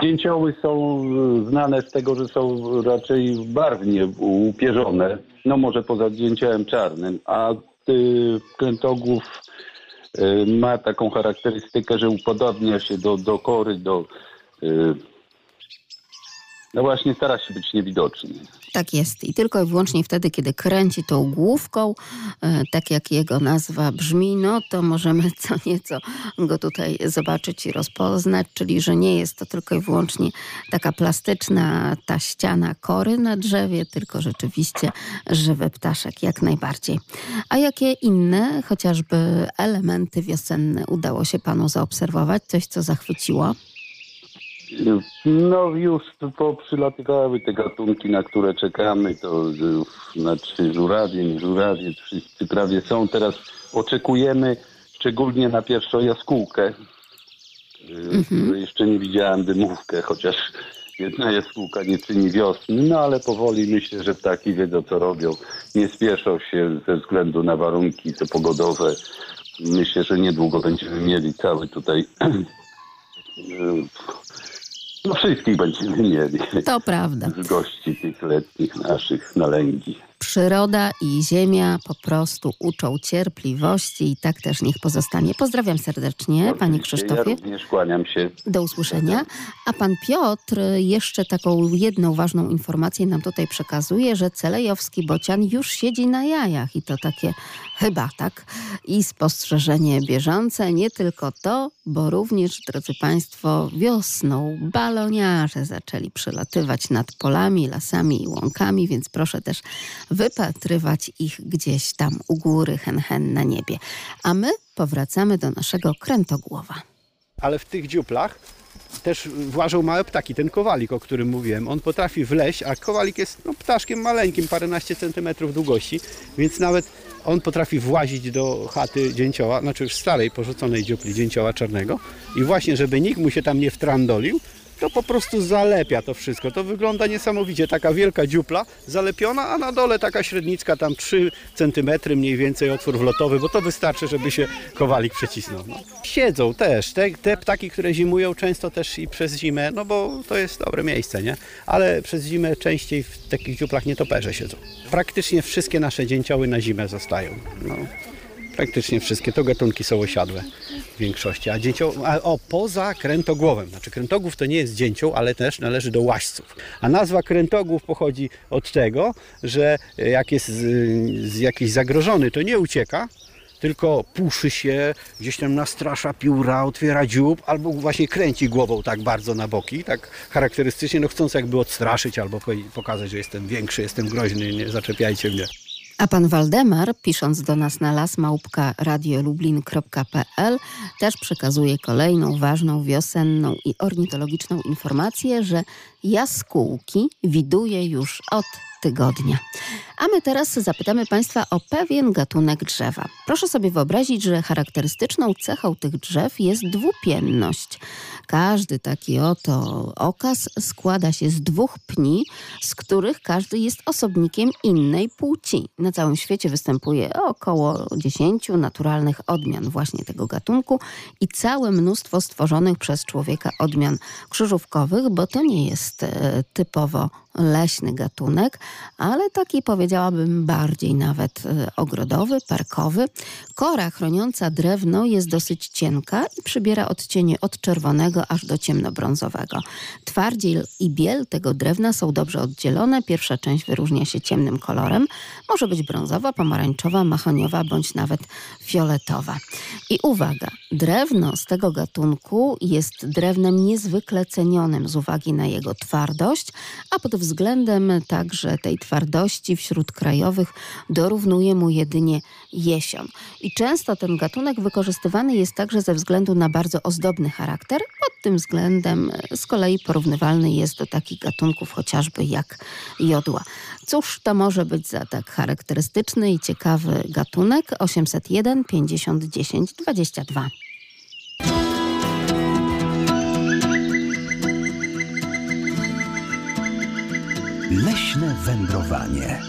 dzięcioły są znane z tego, że są raczej barwnie upierzone, no może poza dzięciołem czarnym, a krętogłów y, ma taką charakterystykę, że upodobnia się do, do kory, do... No właśnie stara się być niewidoczny. Tak jest. I tylko i wyłącznie wtedy, kiedy kręci tą główką, e, tak jak jego nazwa brzmi, no to możemy co nieco go tutaj zobaczyć i rozpoznać, czyli że nie jest to tylko i wyłącznie taka plastyczna ta ściana kory na drzewie, tylko rzeczywiście żywy ptaszek, jak najbardziej. A jakie inne, chociażby elementy wiosenne udało się panu zaobserwować? Coś, co zachwyciło? No już poprzylatywały te gatunki, na które czekamy, to y, znaczy żurawie, żurawie, wszyscy prawie są. Teraz oczekujemy szczególnie na pierwszą jaskółkę. y, której Jeszcze nie widziałem dymówkę, chociaż jedna jaskółka nie czyni wiosny, no ale powoli myślę, że ptaki wiedzą co robią. Nie spieszą się ze względu na warunki te pogodowe. Myślę, że niedługo będziemy mieli cały tutaj no wszystkich będziemy mieli. To prawda. Z gości tych letnich naszych nalęgi. Przyroda i ziemia po prostu uczą cierpliwości i tak też niech pozostanie. Pozdrawiam serdecznie, panie Ja Krzysztofie. również kłaniam się. Do usłyszenia. A pan Piotr jeszcze taką jedną ważną informację nam tutaj przekazuje, że celejowski bocian już siedzi na jajach i to takie chyba tak. I spostrzeżenie bieżące, nie tylko to, bo również, drodzy państwo, wiosną baloniarze zaczęli przelatywać nad polami, lasami i łąkami, więc proszę też wypatrywać ich gdzieś tam u góry, hen hen na niebie. A my powracamy do naszego krętogłowa. ale w tych dziuplach też włażą małe ptaki. Ten kowalik, o którym mówiłem, on potrafi wleźć, a kowalik jest no, ptaszkiem maleńkim, paręnaście centymetrów długości, więc nawet on potrafi włazić do chaty dzięcioła, znaczy już starej, porzuconej dziupli dzięcioła czarnego i właśnie, żeby nikt mu się tam nie wtrandolił, to po prostu zalepia to wszystko. To wygląda niesamowicie. Taka wielka dziupla zalepiona, a na dole taka średnicka, tam 3 cm mniej więcej otwór wlotowy, bo to wystarczy, żeby się kowalik przecisnął. No. Siedzą też. Te, te ptaki, które zimują często też i przez zimę, no bo to jest dobre miejsce, nie? Ale przez zimę częściej w takich dziuplach nietoperze siedzą. Praktycznie wszystkie nasze dzięcioły na zimę zostają. No. Praktycznie wszystkie to gatunki są osiadłe w większości. A, dzięcioł, a o, poza krętogłowem. Znaczy krętogłów to nie jest dzięcioł, ale też należy do łaźców. A nazwa krętogłów pochodzi od tego, że jak jest z, z jakiś zagrożony, to nie ucieka, tylko puszy się, gdzieś tam nastrasza pióra, otwiera dziób, albo właśnie kręci głową tak bardzo na boki, tak charakterystycznie, no chcąc jakby odstraszyć albo pokazać, że jestem większy, jestem groźny, nie zaczepiajcie mnie. A pan Waldemar, pisząc do nas na lasmałpka.radiolublin.pl, też przekazuje kolejną ważną wiosenną i ornitologiczną informację, że jaskółki widuje już od tygodnia. A my teraz zapytamy Państwa o pewien gatunek drzewa. Proszę sobie wyobrazić, że charakterystyczną cechą tych drzew jest dwupienność. Każdy taki oto okaz składa się z dwóch pni, z których każdy jest osobnikiem innej płci. Na całym świecie występuje około 10 naturalnych odmian właśnie tego gatunku i całe mnóstwo stworzonych przez człowieka odmian krzyżówkowych, bo to nie jest e, typowo leśny gatunek, ale taki powiedziałabym bardziej nawet e, ogrodowy, parkowy. Kora chroniąca drewno jest dosyć cienka i przybiera odcienie od czerwonego aż do ciemnobrązowego. Twardziel i biel tego drewna są dobrze oddzielone. Pierwsza część wyróżnia się ciemnym kolorem. Może być brązowa, pomarańczowa, mahoniowa bądź nawet fioletowa. I uwaga, drewno z tego gatunku jest drewnem niezwykle cenionym z uwagi na jego twardość, a pod względem także tej twardości wśród krajowych dorównuje mu jedynie jesion. I często ten gatunek wykorzystywany jest także ze względu na bardzo ozdobny charakter. Pod tym względem z kolei porównywalny jest do takich gatunków chociażby jak jodła. Cóż to może być za tak charakterystyczny i ciekawy gatunek? 801 50 10 22. Leśne wędrowanie.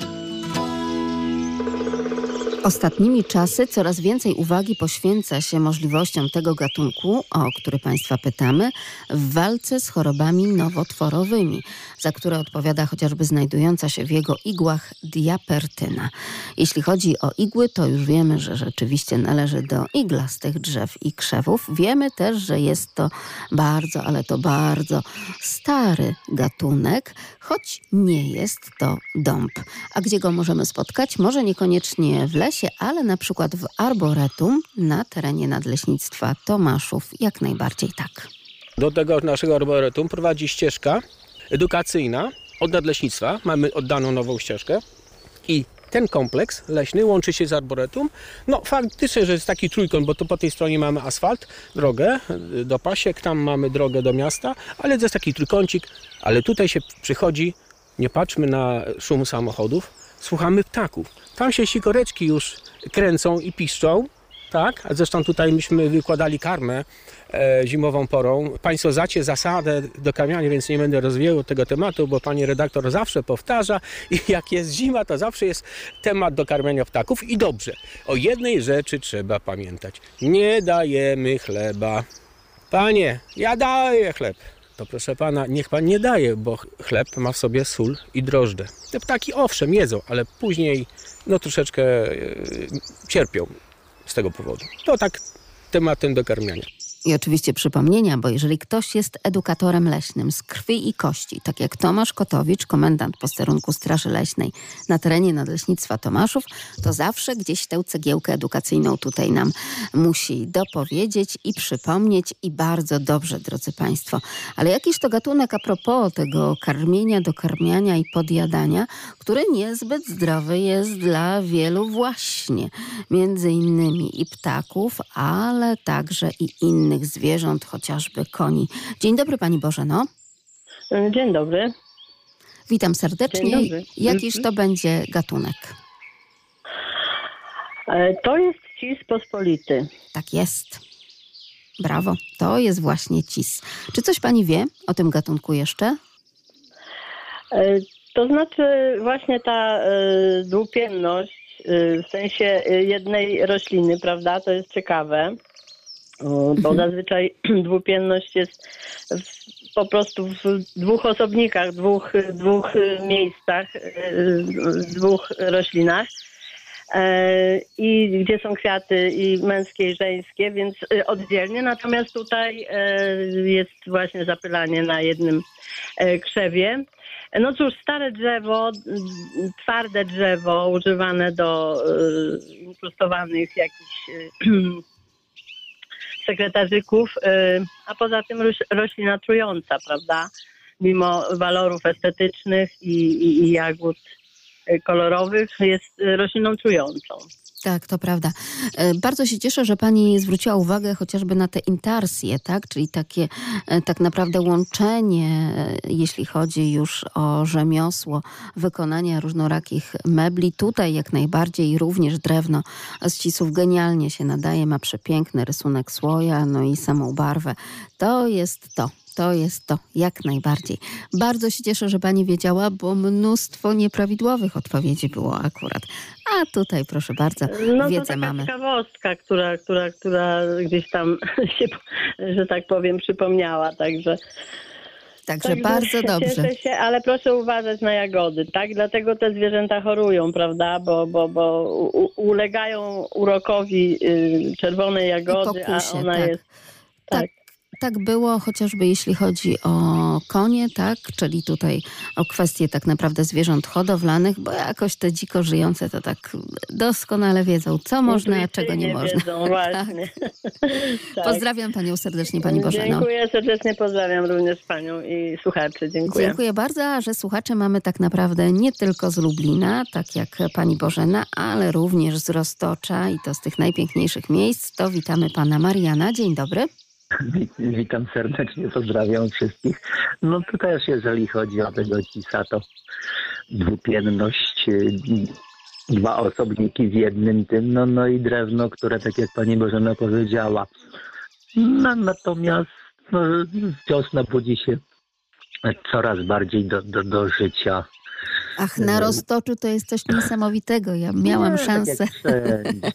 Ostatnimi czasy coraz więcej uwagi poświęca się możliwościom tego gatunku, o który Państwa pytamy, w walce z chorobami nowotworowymi, za które odpowiada chociażby znajdująca się w jego igłach diapertyna. Jeśli chodzi o igły, to już wiemy, że rzeczywiście należy do iglastych drzew i krzewów. Wiemy też, że jest to bardzo, ale to bardzo stary gatunek, choć nie jest to dąb. A gdzie go możemy spotkać? Może niekoniecznie w lesie, ale na przykład w arboretum na terenie nadleśnictwa Tomaszów jak najbardziej tak. Do tego naszego arboretum prowadzi ścieżka edukacyjna od nadleśnictwa. Mamy oddaną nową ścieżkę i ten kompleks leśny łączy się z arboretum. No faktycznie, że jest taki trójkąt, bo tu po tej stronie mamy asfalt, drogę do pasiek, tam mamy drogę do miasta, ale to jest taki trójkącik, ale tutaj się przychodzi, nie patrzmy na szum samochodów, słuchamy ptaków. Tam się sikoreczki już kręcą i piszczą, tak? Zresztą tutaj myśmy wykładali karmę e, zimową porą. Państwo zacie zasadę do kamienia, więc nie będę rozwijał tego tematu, bo pani redaktor zawsze powtarza i jak jest zima, to zawsze jest temat do karmienia ptaków i dobrze. O jednej rzeczy trzeba pamiętać. Nie dajemy chleba. Panie, ja daję chleb to proszę pana, niech pan nie daje, bo chleb ma w sobie sól i drożdże. Te ptaki owszem jedzą, ale później no troszeczkę e, cierpią z tego powodu. To tak tematem do karmiania. I oczywiście przypomnienia, bo jeżeli ktoś jest edukatorem leśnym z krwi i kości, tak jak Tomasz Kotowicz, komendant posterunku Straży Leśnej na terenie Nadleśnictwa Tomaszów, to zawsze gdzieś tę cegiełkę edukacyjną tutaj nam musi dopowiedzieć i przypomnieć i bardzo dobrze, drodzy Państwo. Ale jakiś to gatunek a propos tego karmienia, dokarmiania i podjadania, który niezbyt zdrowy jest dla wielu właśnie, między innymi i ptaków, ale także i innych innych zwierząt, chociażby koni. Dzień dobry Pani Bożeno. Dzień dobry. Witam serdecznie. Dzień dobry. Jakiż to będzie gatunek? E, to jest cis pospolity. Tak jest. Brawo, to jest właśnie cis. Czy coś pani wie o tym gatunku jeszcze? E, to znaczy właśnie ta e, dwupienność w sensie jednej rośliny, prawda? To jest ciekawe bo zazwyczaj dwupienność jest w, po prostu w dwóch osobnikach, dwóch, dwóch miejscach, dwóch roślinach. E, I gdzie są kwiaty i męskie i żeńskie, więc oddzielnie. Natomiast tutaj e, jest właśnie zapylanie na jednym e, krzewie. No cóż, stare drzewo, twarde drzewo używane do inkrustowanych jakichś sekretarzyków, y, a poza tym roślina trująca, prawda? Mimo walorów estetycznych i, i, i jagód kolorowych jest y, rośliną trującą. Tak, to prawda. E, Bardzo się cieszę, że Pani zwróciła uwagę chociażby na te intarsje, tak? czyli takie e, tak naprawdę łączenie, e, jeśli chodzi już o rzemiosło wykonania różnorakich mebli. Tutaj jak najbardziej również drewno z cisów genialnie się nadaje, ma przepiękny rysunek słoja, no i samą barwę. To jest to. To jest to, jak najbardziej. Bardzo się cieszę, że Pani wiedziała, bo mnóstwo nieprawidłowych odpowiedzi było akurat. A tutaj, proszę bardzo, No to wiedzę taka mamy. ciekawostka, która, która, która gdzieś tam się, że tak powiem, przypomniała, także... Także bardzo dobrze. Cieszę się, ale proszę uważać na jagody, tak? Dlatego te zwierzęta chorują, prawda? Bo, bo, bo u, ulegają urokowi y, czerwonej jagody, a pokusie, ona tak. jest... Tak, tak było chociażby jeśli chodzi o konie, tak, czyli tutaj o kwestie tak naprawdę zwierząt hodowlanych, bo jakoś te dziko żyjące to tak doskonale wiedzą, co można, a czego nie można. Wiedzą, właśnie. Tak. Pozdrawiam Panią serdecznie, Pani Bożeno. Dziękuję serdecznie, pozdrawiam również Panią i słuchaczy. Dziękuję. Dziękuję bardzo, że słuchacze mamy tak naprawdę nie tylko z Lublina, tak jak pani Bożena, ale również z Roztocza i to z tych najpiękniejszych miejsc. To witamy pana Mariana. Dzień dobry. Witam serdecznie, pozdrawiam wszystkich. No to też jeżeli chodzi o tego cisa, to dwupienność, y, dwa osobniki w jednym tym, no, no i drewno, które tak jak pani Bożena powiedziała. No, natomiast no, wiosna budzi się coraz bardziej do, do, do życia. Ach, na Roztoczu to jest coś niesamowitego. Ja miałam Nie, tak szansę. wszędzie.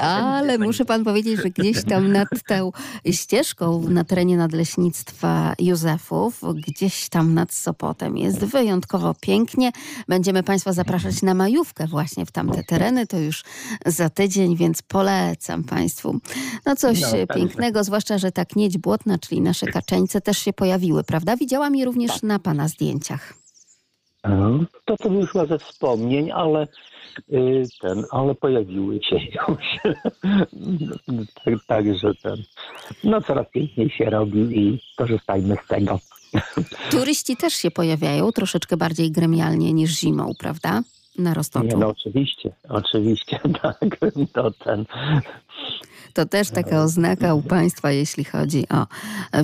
Ale muszę pan powiedzieć, że gdzieś tam nad tą ścieżką na terenie Nadleśnictwa Józefów, gdzieś tam nad Sopotem jest wyjątkowo pięknie. Będziemy państwa zapraszać na majówkę właśnie w tamte tereny. To już za tydzień, więc polecam państwu. No coś No, pięknego, zwłaszcza, że ta knieć błotna, czyli nasze kaczeńce też się pojawiły, prawda? Widziałam je również na pana zdjęciach. To to wyszła ze wspomnień, ale y, ten, ale pojawiły się już. tak, Także ten. No coraz piękniej się robi i korzystajmy z tego. Turyści też się pojawiają troszeczkę bardziej gremialnie niż zimą, prawda? Na Roztoczu. Nie, no oczywiście, oczywiście, tak. To ten. To też taka oznaka u Państwa, jeśli chodzi o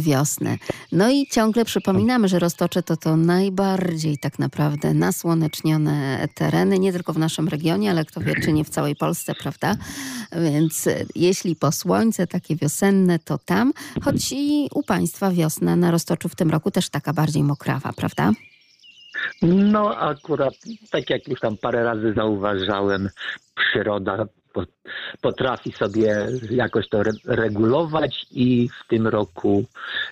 wiosnę. No i ciągle przypominamy, że Roztocze to to najbardziej tak naprawdę nasłonecznione tereny, nie tylko w naszym regionie, ale kto wie, czy nie w całej Polsce, prawda? Więc jeśli po słońce takie wiosenne, to tam, choć i u Państwa wiosna na Roztoczu w tym roku też taka bardziej mokrawa, prawda? No akurat, tak jak już tam parę razy zauważałem, przyroda potrafi sobie jakoś to re- regulować i w tym roku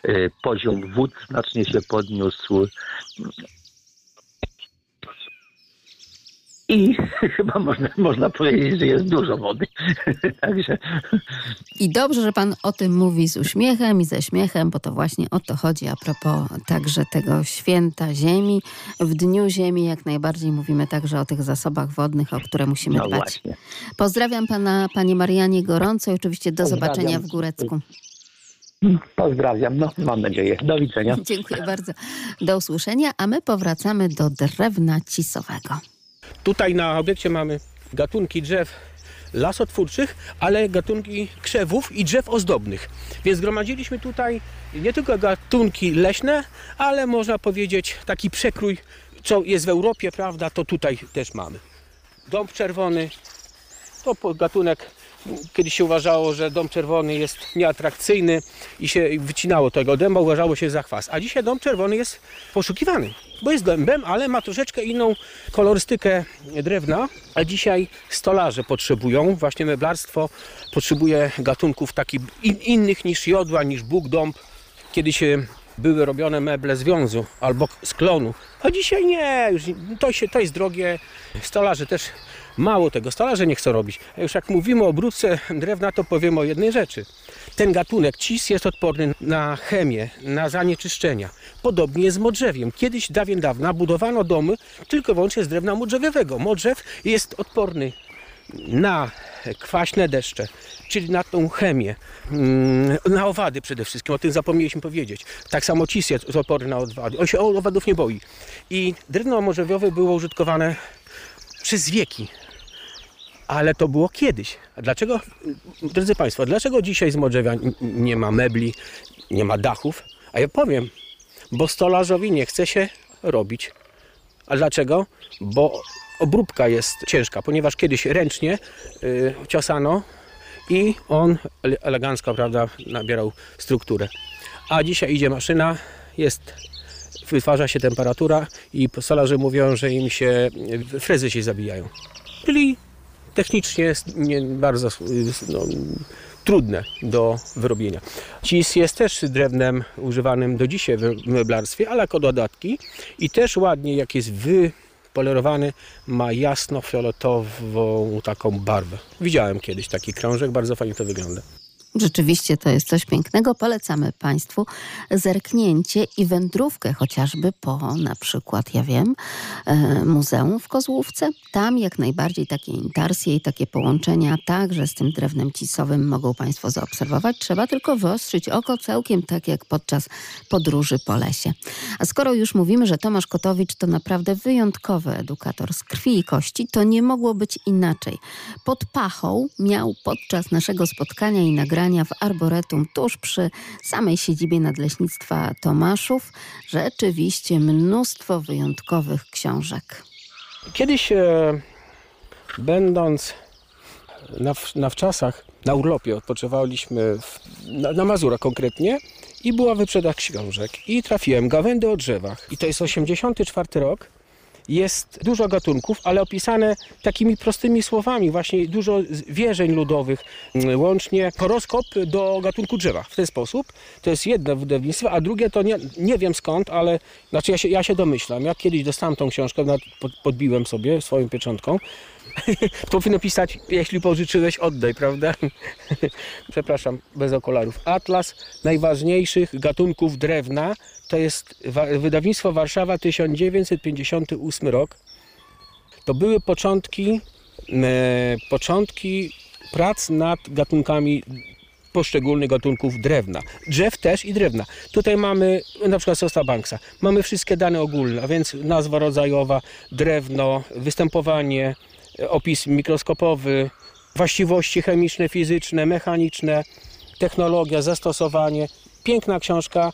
y, poziom wód znacznie się podniósł. I chyba można, można powiedzieć, że jest dużo wody. Także I dobrze, że pan o tym mówi z uśmiechem i ze śmiechem, bo to właśnie o to chodzi a propos także tego święta Ziemi. W Dniu Ziemi jak najbardziej mówimy także o tych zasobach wodnych, o które musimy No dbać. właśnie. Pozdrawiam pana, panie Marianie, gorąco i oczywiście do Pozdrawiam. zobaczenia w Górecku. pozdrawiam, no mam nadzieję. Do widzenia. Dziękuję bardzo. Do usłyszenia, a my powracamy do drewna cisowego. Tutaj na obiekcie mamy gatunki drzew lasotwórczych, ale gatunki krzewów i drzew ozdobnych. Więc zgromadziliśmy tutaj nie tylko gatunki leśne, ale można powiedzieć taki przekrój, co jest w Europie, prawda, to tutaj też mamy. Dąb czerwony to gatunek, kiedyś się uważało, że dąb czerwony jest nieatrakcyjny i się wycinało tego dęba, uważało się za chwas. A dzisiaj dąb czerwony jest poszukiwany, bo jest dębem, ale ma troszeczkę inną kolorystykę drewna, a dzisiaj stolarze potrzebują, właśnie meblarstwo potrzebuje gatunków takich in, innych niż jodła, niż bóg, dąb. Kiedyś e, były robione meble z wiązu albo z klonu, a dzisiaj nie, już to, się, to jest drogie. Stolarze też mało tego, stolarze nie chcą robić. A już jak mówimy o obróbce drewna, to powiem o jednej rzeczy. Ten gatunek cis jest odporny na chemię, na zanieczyszczenia. Podobnie jest z modrzewiem. Kiedyś, dawien dawna, budowano domy tylko wyłącznie z drewna modrzewiowego. Modrzew jest odporny na kwaśne deszcze, czyli na tą chemię, mm, na owady przede wszystkim, o tym zapomnieliśmy powiedzieć. Tak samo cis jest odporny na owady, on się owadów nie boi. I drewno morzewiowe było użytkowane przez wieki. Ale to było kiedyś. Dlaczego, drodzy Państwo, dlaczego dzisiaj z Modrzewia nie ma mebli, nie ma dachów? A ja powiem, bo stolarzowi nie chce się robić. A dlaczego? Bo obróbka jest ciężka, ponieważ kiedyś ręcznie y, ciosano i on ele- elegancko, prawda, nabierał strukturę. A dzisiaj idzie maszyna, jest, wytwarza się temperatura i stolarze mówią, że im się y, frezy się zabijają. Czyli technicznie jest nie, bardzo y, no, trudne do wyrobienia. Cis jest też drewnem używanym do dzisiaj w meblarstwie, ale jako dodatki i też ładnie jak jest wypolerowany ma jasno-fioletową taką barwę. Widziałem kiedyś taki krążek, bardzo fajnie to wygląda. Rzeczywiście to jest coś pięknego. Polecamy Państwu zerknięcie i wędrówkę chociażby po na przykład, ja wiem, e, muzeum w Kozłówce. Tam jak najbardziej takie intarsje i takie połączenia także z tym drewnem cisowym mogą Państwo zaobserwować. Trzeba tylko wyostrzyć oko całkiem tak jak podczas podróży po lesie. A skoro już mówimy, że Tomasz Kotowicz to naprawdę wyjątkowy edukator z krwi i kości, to nie mogło być inaczej. Pod pachą miał podczas naszego spotkania i nagrania w Arboretum tuż przy samej siedzibie Nadleśnictwa Tomaszów. Rzeczywiście mnóstwo wyjątkowych książek. Kiedyś e, będąc na, na wczasach, na urlopie odpoczywaliśmy w, na, na Mazurach konkretnie i była wyprzedaż książek. I trafiłem gawędy o drzewach. I to jest 84 rok jest dużo gatunków, ale opisane takimi prostymi słowami, właśnie dużo wierzeń ludowych, mm, łącznie horoskop do gatunku drzewa. W ten sposób to jest jedno wydawnictwo, a drugie to nie, nie wiem skąd, ale znaczy ja się, ja się domyślam. Jak kiedyś dostałem tą książkę, podbiłem sobie swoją pieczątką, to powinno pisać, jeśli pożyczyłeś, oddaj, prawda? Przepraszam, bez okularów. Atlas najważniejszych gatunków drewna to jest wydawnictwo Warszawa 1958 rok. To były początki, e, początki prac nad gatunkami poszczególnych gatunków drewna. Drzew też i drewna. Tutaj mamy na przykład Sosta Banksa. Mamy wszystkie dane ogólne, a więc nazwa rodzajowa, drewno, występowanie, e, opis mikroskopowy, właściwości chemiczne, fizyczne, mechaniczne, technologia, zastosowanie. Piękna książka.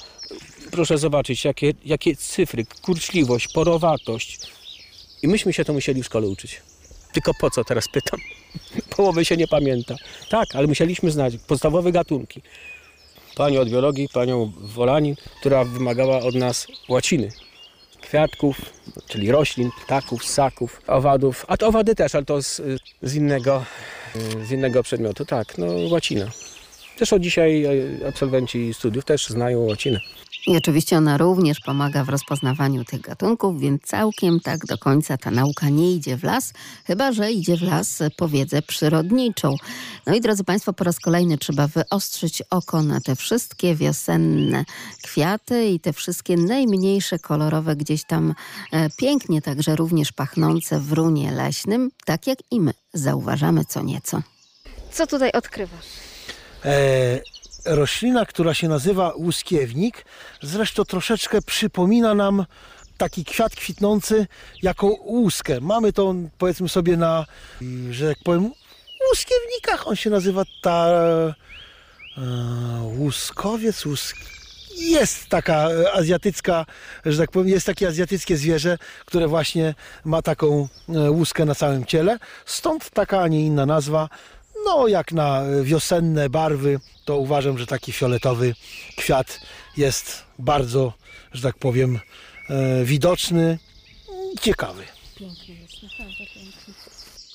Proszę zobaczyć, jakie, jakie cyfry, kurczliwość, porowatość. I myśmy się to musieli w szkole uczyć. Tylko po co teraz pytam? Połowy się nie pamięta. Tak, ale musieliśmy znać podstawowe gatunki. Panią od biologii, panią Wolanin, która wymagała od nas łaciny. Kwiatków, czyli roślin, ptaków, ssaków, owadów. A to owady też, ale to z, z, innego, z innego przedmiotu. Tak, no łacina. Zresztą dzisiaj e, absolwenci studiów też znają łacinę. I oczywiście ona również pomaga w rozpoznawaniu tych gatunków, więc całkiem tak do końca ta nauka nie idzie w las, chyba że idzie w las po wiedzę przyrodniczą. No i drodzy Państwo, po raz kolejny trzeba wyostrzyć oko na te wszystkie wiosenne kwiaty i te wszystkie najmniejsze kolorowe, gdzieś tam e, pięknie także również pachnące w runie leśnym, tak jak i my zauważamy co nieco. Co tutaj odkrywasz? e, roślina, która się nazywa łuskiewnik. Zresztą troszeczkę przypomina nam taki kwiat kwitnący jako łuskę. Mamy to powiedzmy sobie na, że jak powiem, łuskiewnikach. On się nazywa ta e, łuskowiec, łusk... Jest taka azjatycka, że tak powiem, jest takie azjatyckie zwierzę, które właśnie ma taką e, łuskę na całym ciele. Stąd taka, a nie inna nazwa. No, jak na wiosenne barwy, to uważam, że taki fioletowy kwiat jest bardzo, że tak powiem, e, widoczny ciekawy.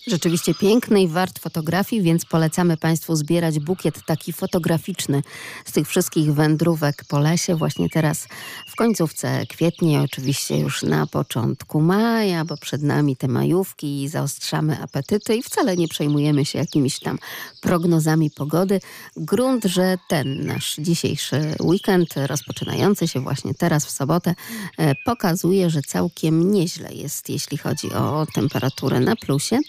Rzeczywiście piękny i wart fotografii, więc polecamy Państwu zbierać bukiet taki fotograficzny z tych wszystkich wędrówek po lesie. Właśnie teraz w końcówce kwietnia, oczywiście już na początku maja, bo przed nami te majówki i zaostrzamy apetyty i wcale nie przejmujemy się jakimiś tam prognozami pogody. Grunt, że ten nasz dzisiejszy weekend, rozpoczynający się właśnie teraz w sobotę, e, pokazuje, że całkiem nieźle jest, jeśli chodzi o temperaturę na plusie.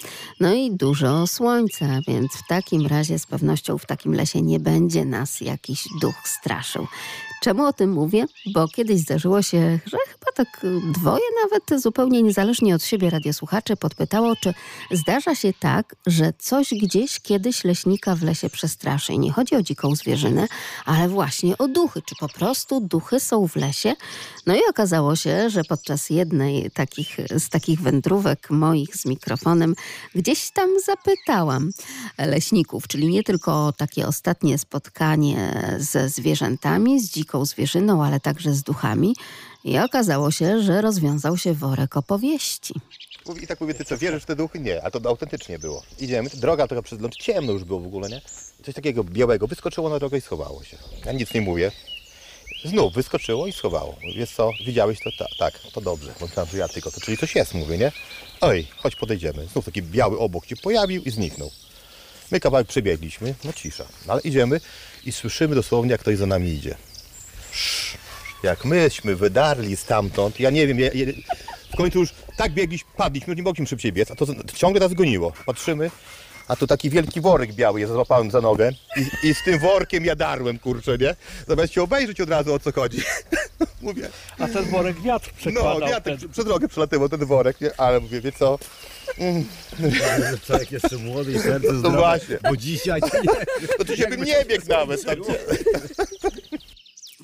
No i dużo słońca, więc w takim razie z pewnością w takim lesie nie będzie nas jakiś duch straszył. Czemu o tym mówię? Bo kiedyś zdarzyło się, że chyba tak dwoje nawet zupełnie niezależnie od siebie radiosłuchaczy podpytało, czy zdarza się tak, że coś gdzieś kiedyś leśnika w lesie przestraszy. I nie chodzi o dziką zwierzynę, ale właśnie o duchy. Czy po prostu duchy są w lesie? No i okazało się, że podczas jednej takich, z takich wędrówek moich z mikrofonem gdzieś tam zapytałam leśników, czyli nie tylko takie ostatnie spotkanie ze zwierzętami, z dziką zwierzyną, ale także z duchami. I okazało się, że rozwiązał się worek opowieści. I tak mówię, ty co, wierzysz w te duchy? Nie, a to autentycznie było. Idziemy, droga trochę przez ląd, ciemno już było w ogóle, nie? Coś takiego białego wyskoczyło na drogę i schowało się. Ja nic nie mówię. Znów wyskoczyło i schowało. Wiesz co, widziałeś to? Ta, tak, to dobrze. Myślałem, że ja tylko to, czyli coś jest, mówię, nie? Oj, chodź podejdziemy. Znów taki biały obok się pojawił i zniknął. My kawałek przebiegliśmy, no cisza. No, ale idziemy i słyszymy dosłownie, jak ktoś za nami idzie. Jak myśmy wydarli stamtąd, ja nie wiem, ja, ja, w końcu już tak biegliśmy, padliśmy, nie mogliśmy szybciej biec, a to, to ciągle nas goniło. Patrzymy, a tu taki wielki worek biały, ja złapałem za nogę i, i z tym workiem ja darłem, kurczę, nie? Zamiast się obejrzeć od razu, o co chodzi. Mówię. A ten worek wiatr przekładał. No, wiatr ten... przez drogę przelatywał ten worek, nie? Ale mówię, wie co? Mm. Człowiek jeszcze młody i serce No zdrowe, właśnie. bo dzisiaj nie, No to się bym nie biegł nawet. Tak,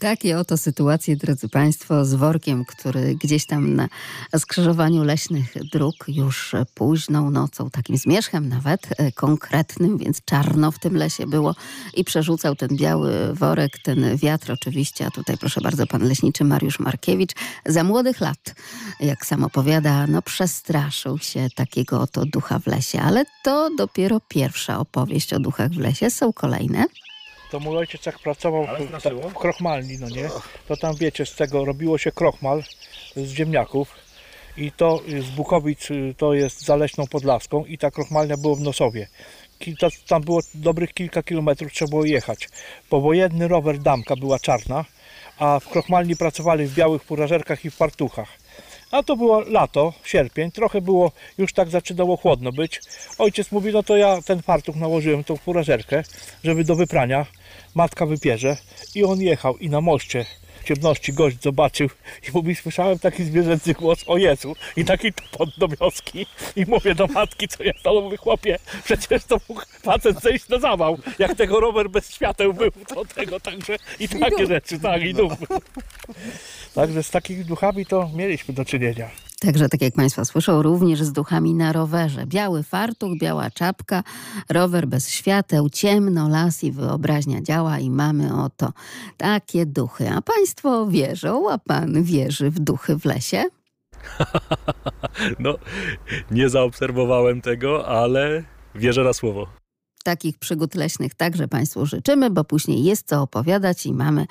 Takie oto sytuacje, drodzy Państwo, z workiem, który gdzieś tam na skrzyżowaniu leśnych dróg już późną nocą, takim zmierzchem nawet e, konkretnym, więc czarno w tym lesie było i przerzucał ten biały worek, ten wiatr oczywiście, a tutaj proszę bardzo pan leśniczy Mariusz Markiewicz, za młodych lat, jak sam opowiada, no przestraszył się takiego oto ducha w lesie, ale to dopiero pierwsza opowieść o duchach w lesie, są kolejne. To mój ojciec jak pracował w, ta, w krochmalni, no nie, to tam wiecie, z tego robiło się krochmal z ziemniaków i to z Bukowic y, to jest za Leśną Podlaską i ta krochmalnia była w Nosowie. Kilka, tam było dobrych kilka kilometrów, trzeba było jechać. Powojenny rower Damka była czarna, a w krochmalni pracowali w białych furażerkach i w fartuchach. A to było lato, sierpień, trochę było, już tak zaczynało chłodno być. Ojciec mówi, no to ja ten fartuch nałożyłem, tą furażerkę, żeby do wyprania. Matka wypierze i on jechał i na moście ciemności gość zobaczył i mówi, słyszałem taki zwierzęcy głos, o Jezu, i taki tupot do wioski i mówię do matki, co ja to mówię, chłopie, przecież to mógł facet zejść na zawał, jak tego rower bez świateł był, to tego, także i takie rzeczy, tak, i duch. Także z takimi duchami to mieliśmy do czynienia. Także, tak jak Państwo słyszą, również z duchami na rowerze. Biały fartuch, biała czapka, rower bez świateł, ciemno, las i wyobraźnia działa i mamy oto takie duchy. A Państwo wierzą, a Pan wierzy w duchy w lesie? No, nie zaobserwowałem tego, ale wierzę na słowo. Takich przygód leśnych także Państwu życzymy, bo później jest co opowiadać i mamy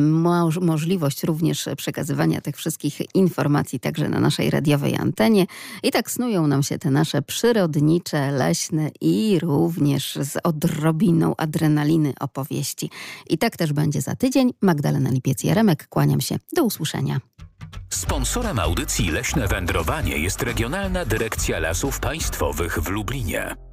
moż możliwość również przekazywania tych wszystkich informacji także na naszej radiowej antenie. I tak snują nam się te nasze przyrodnicze, leśne i również z odrobiną adrenaliny opowieści. I tak też będzie za tydzień. Magdalena Lipiec-Jaremek, kłaniam się. Do usłyszenia. Sponsorem audycji Leśne Wędrowanie jest Regionalna Dyrekcja Lasów Państwowych w Lublinie.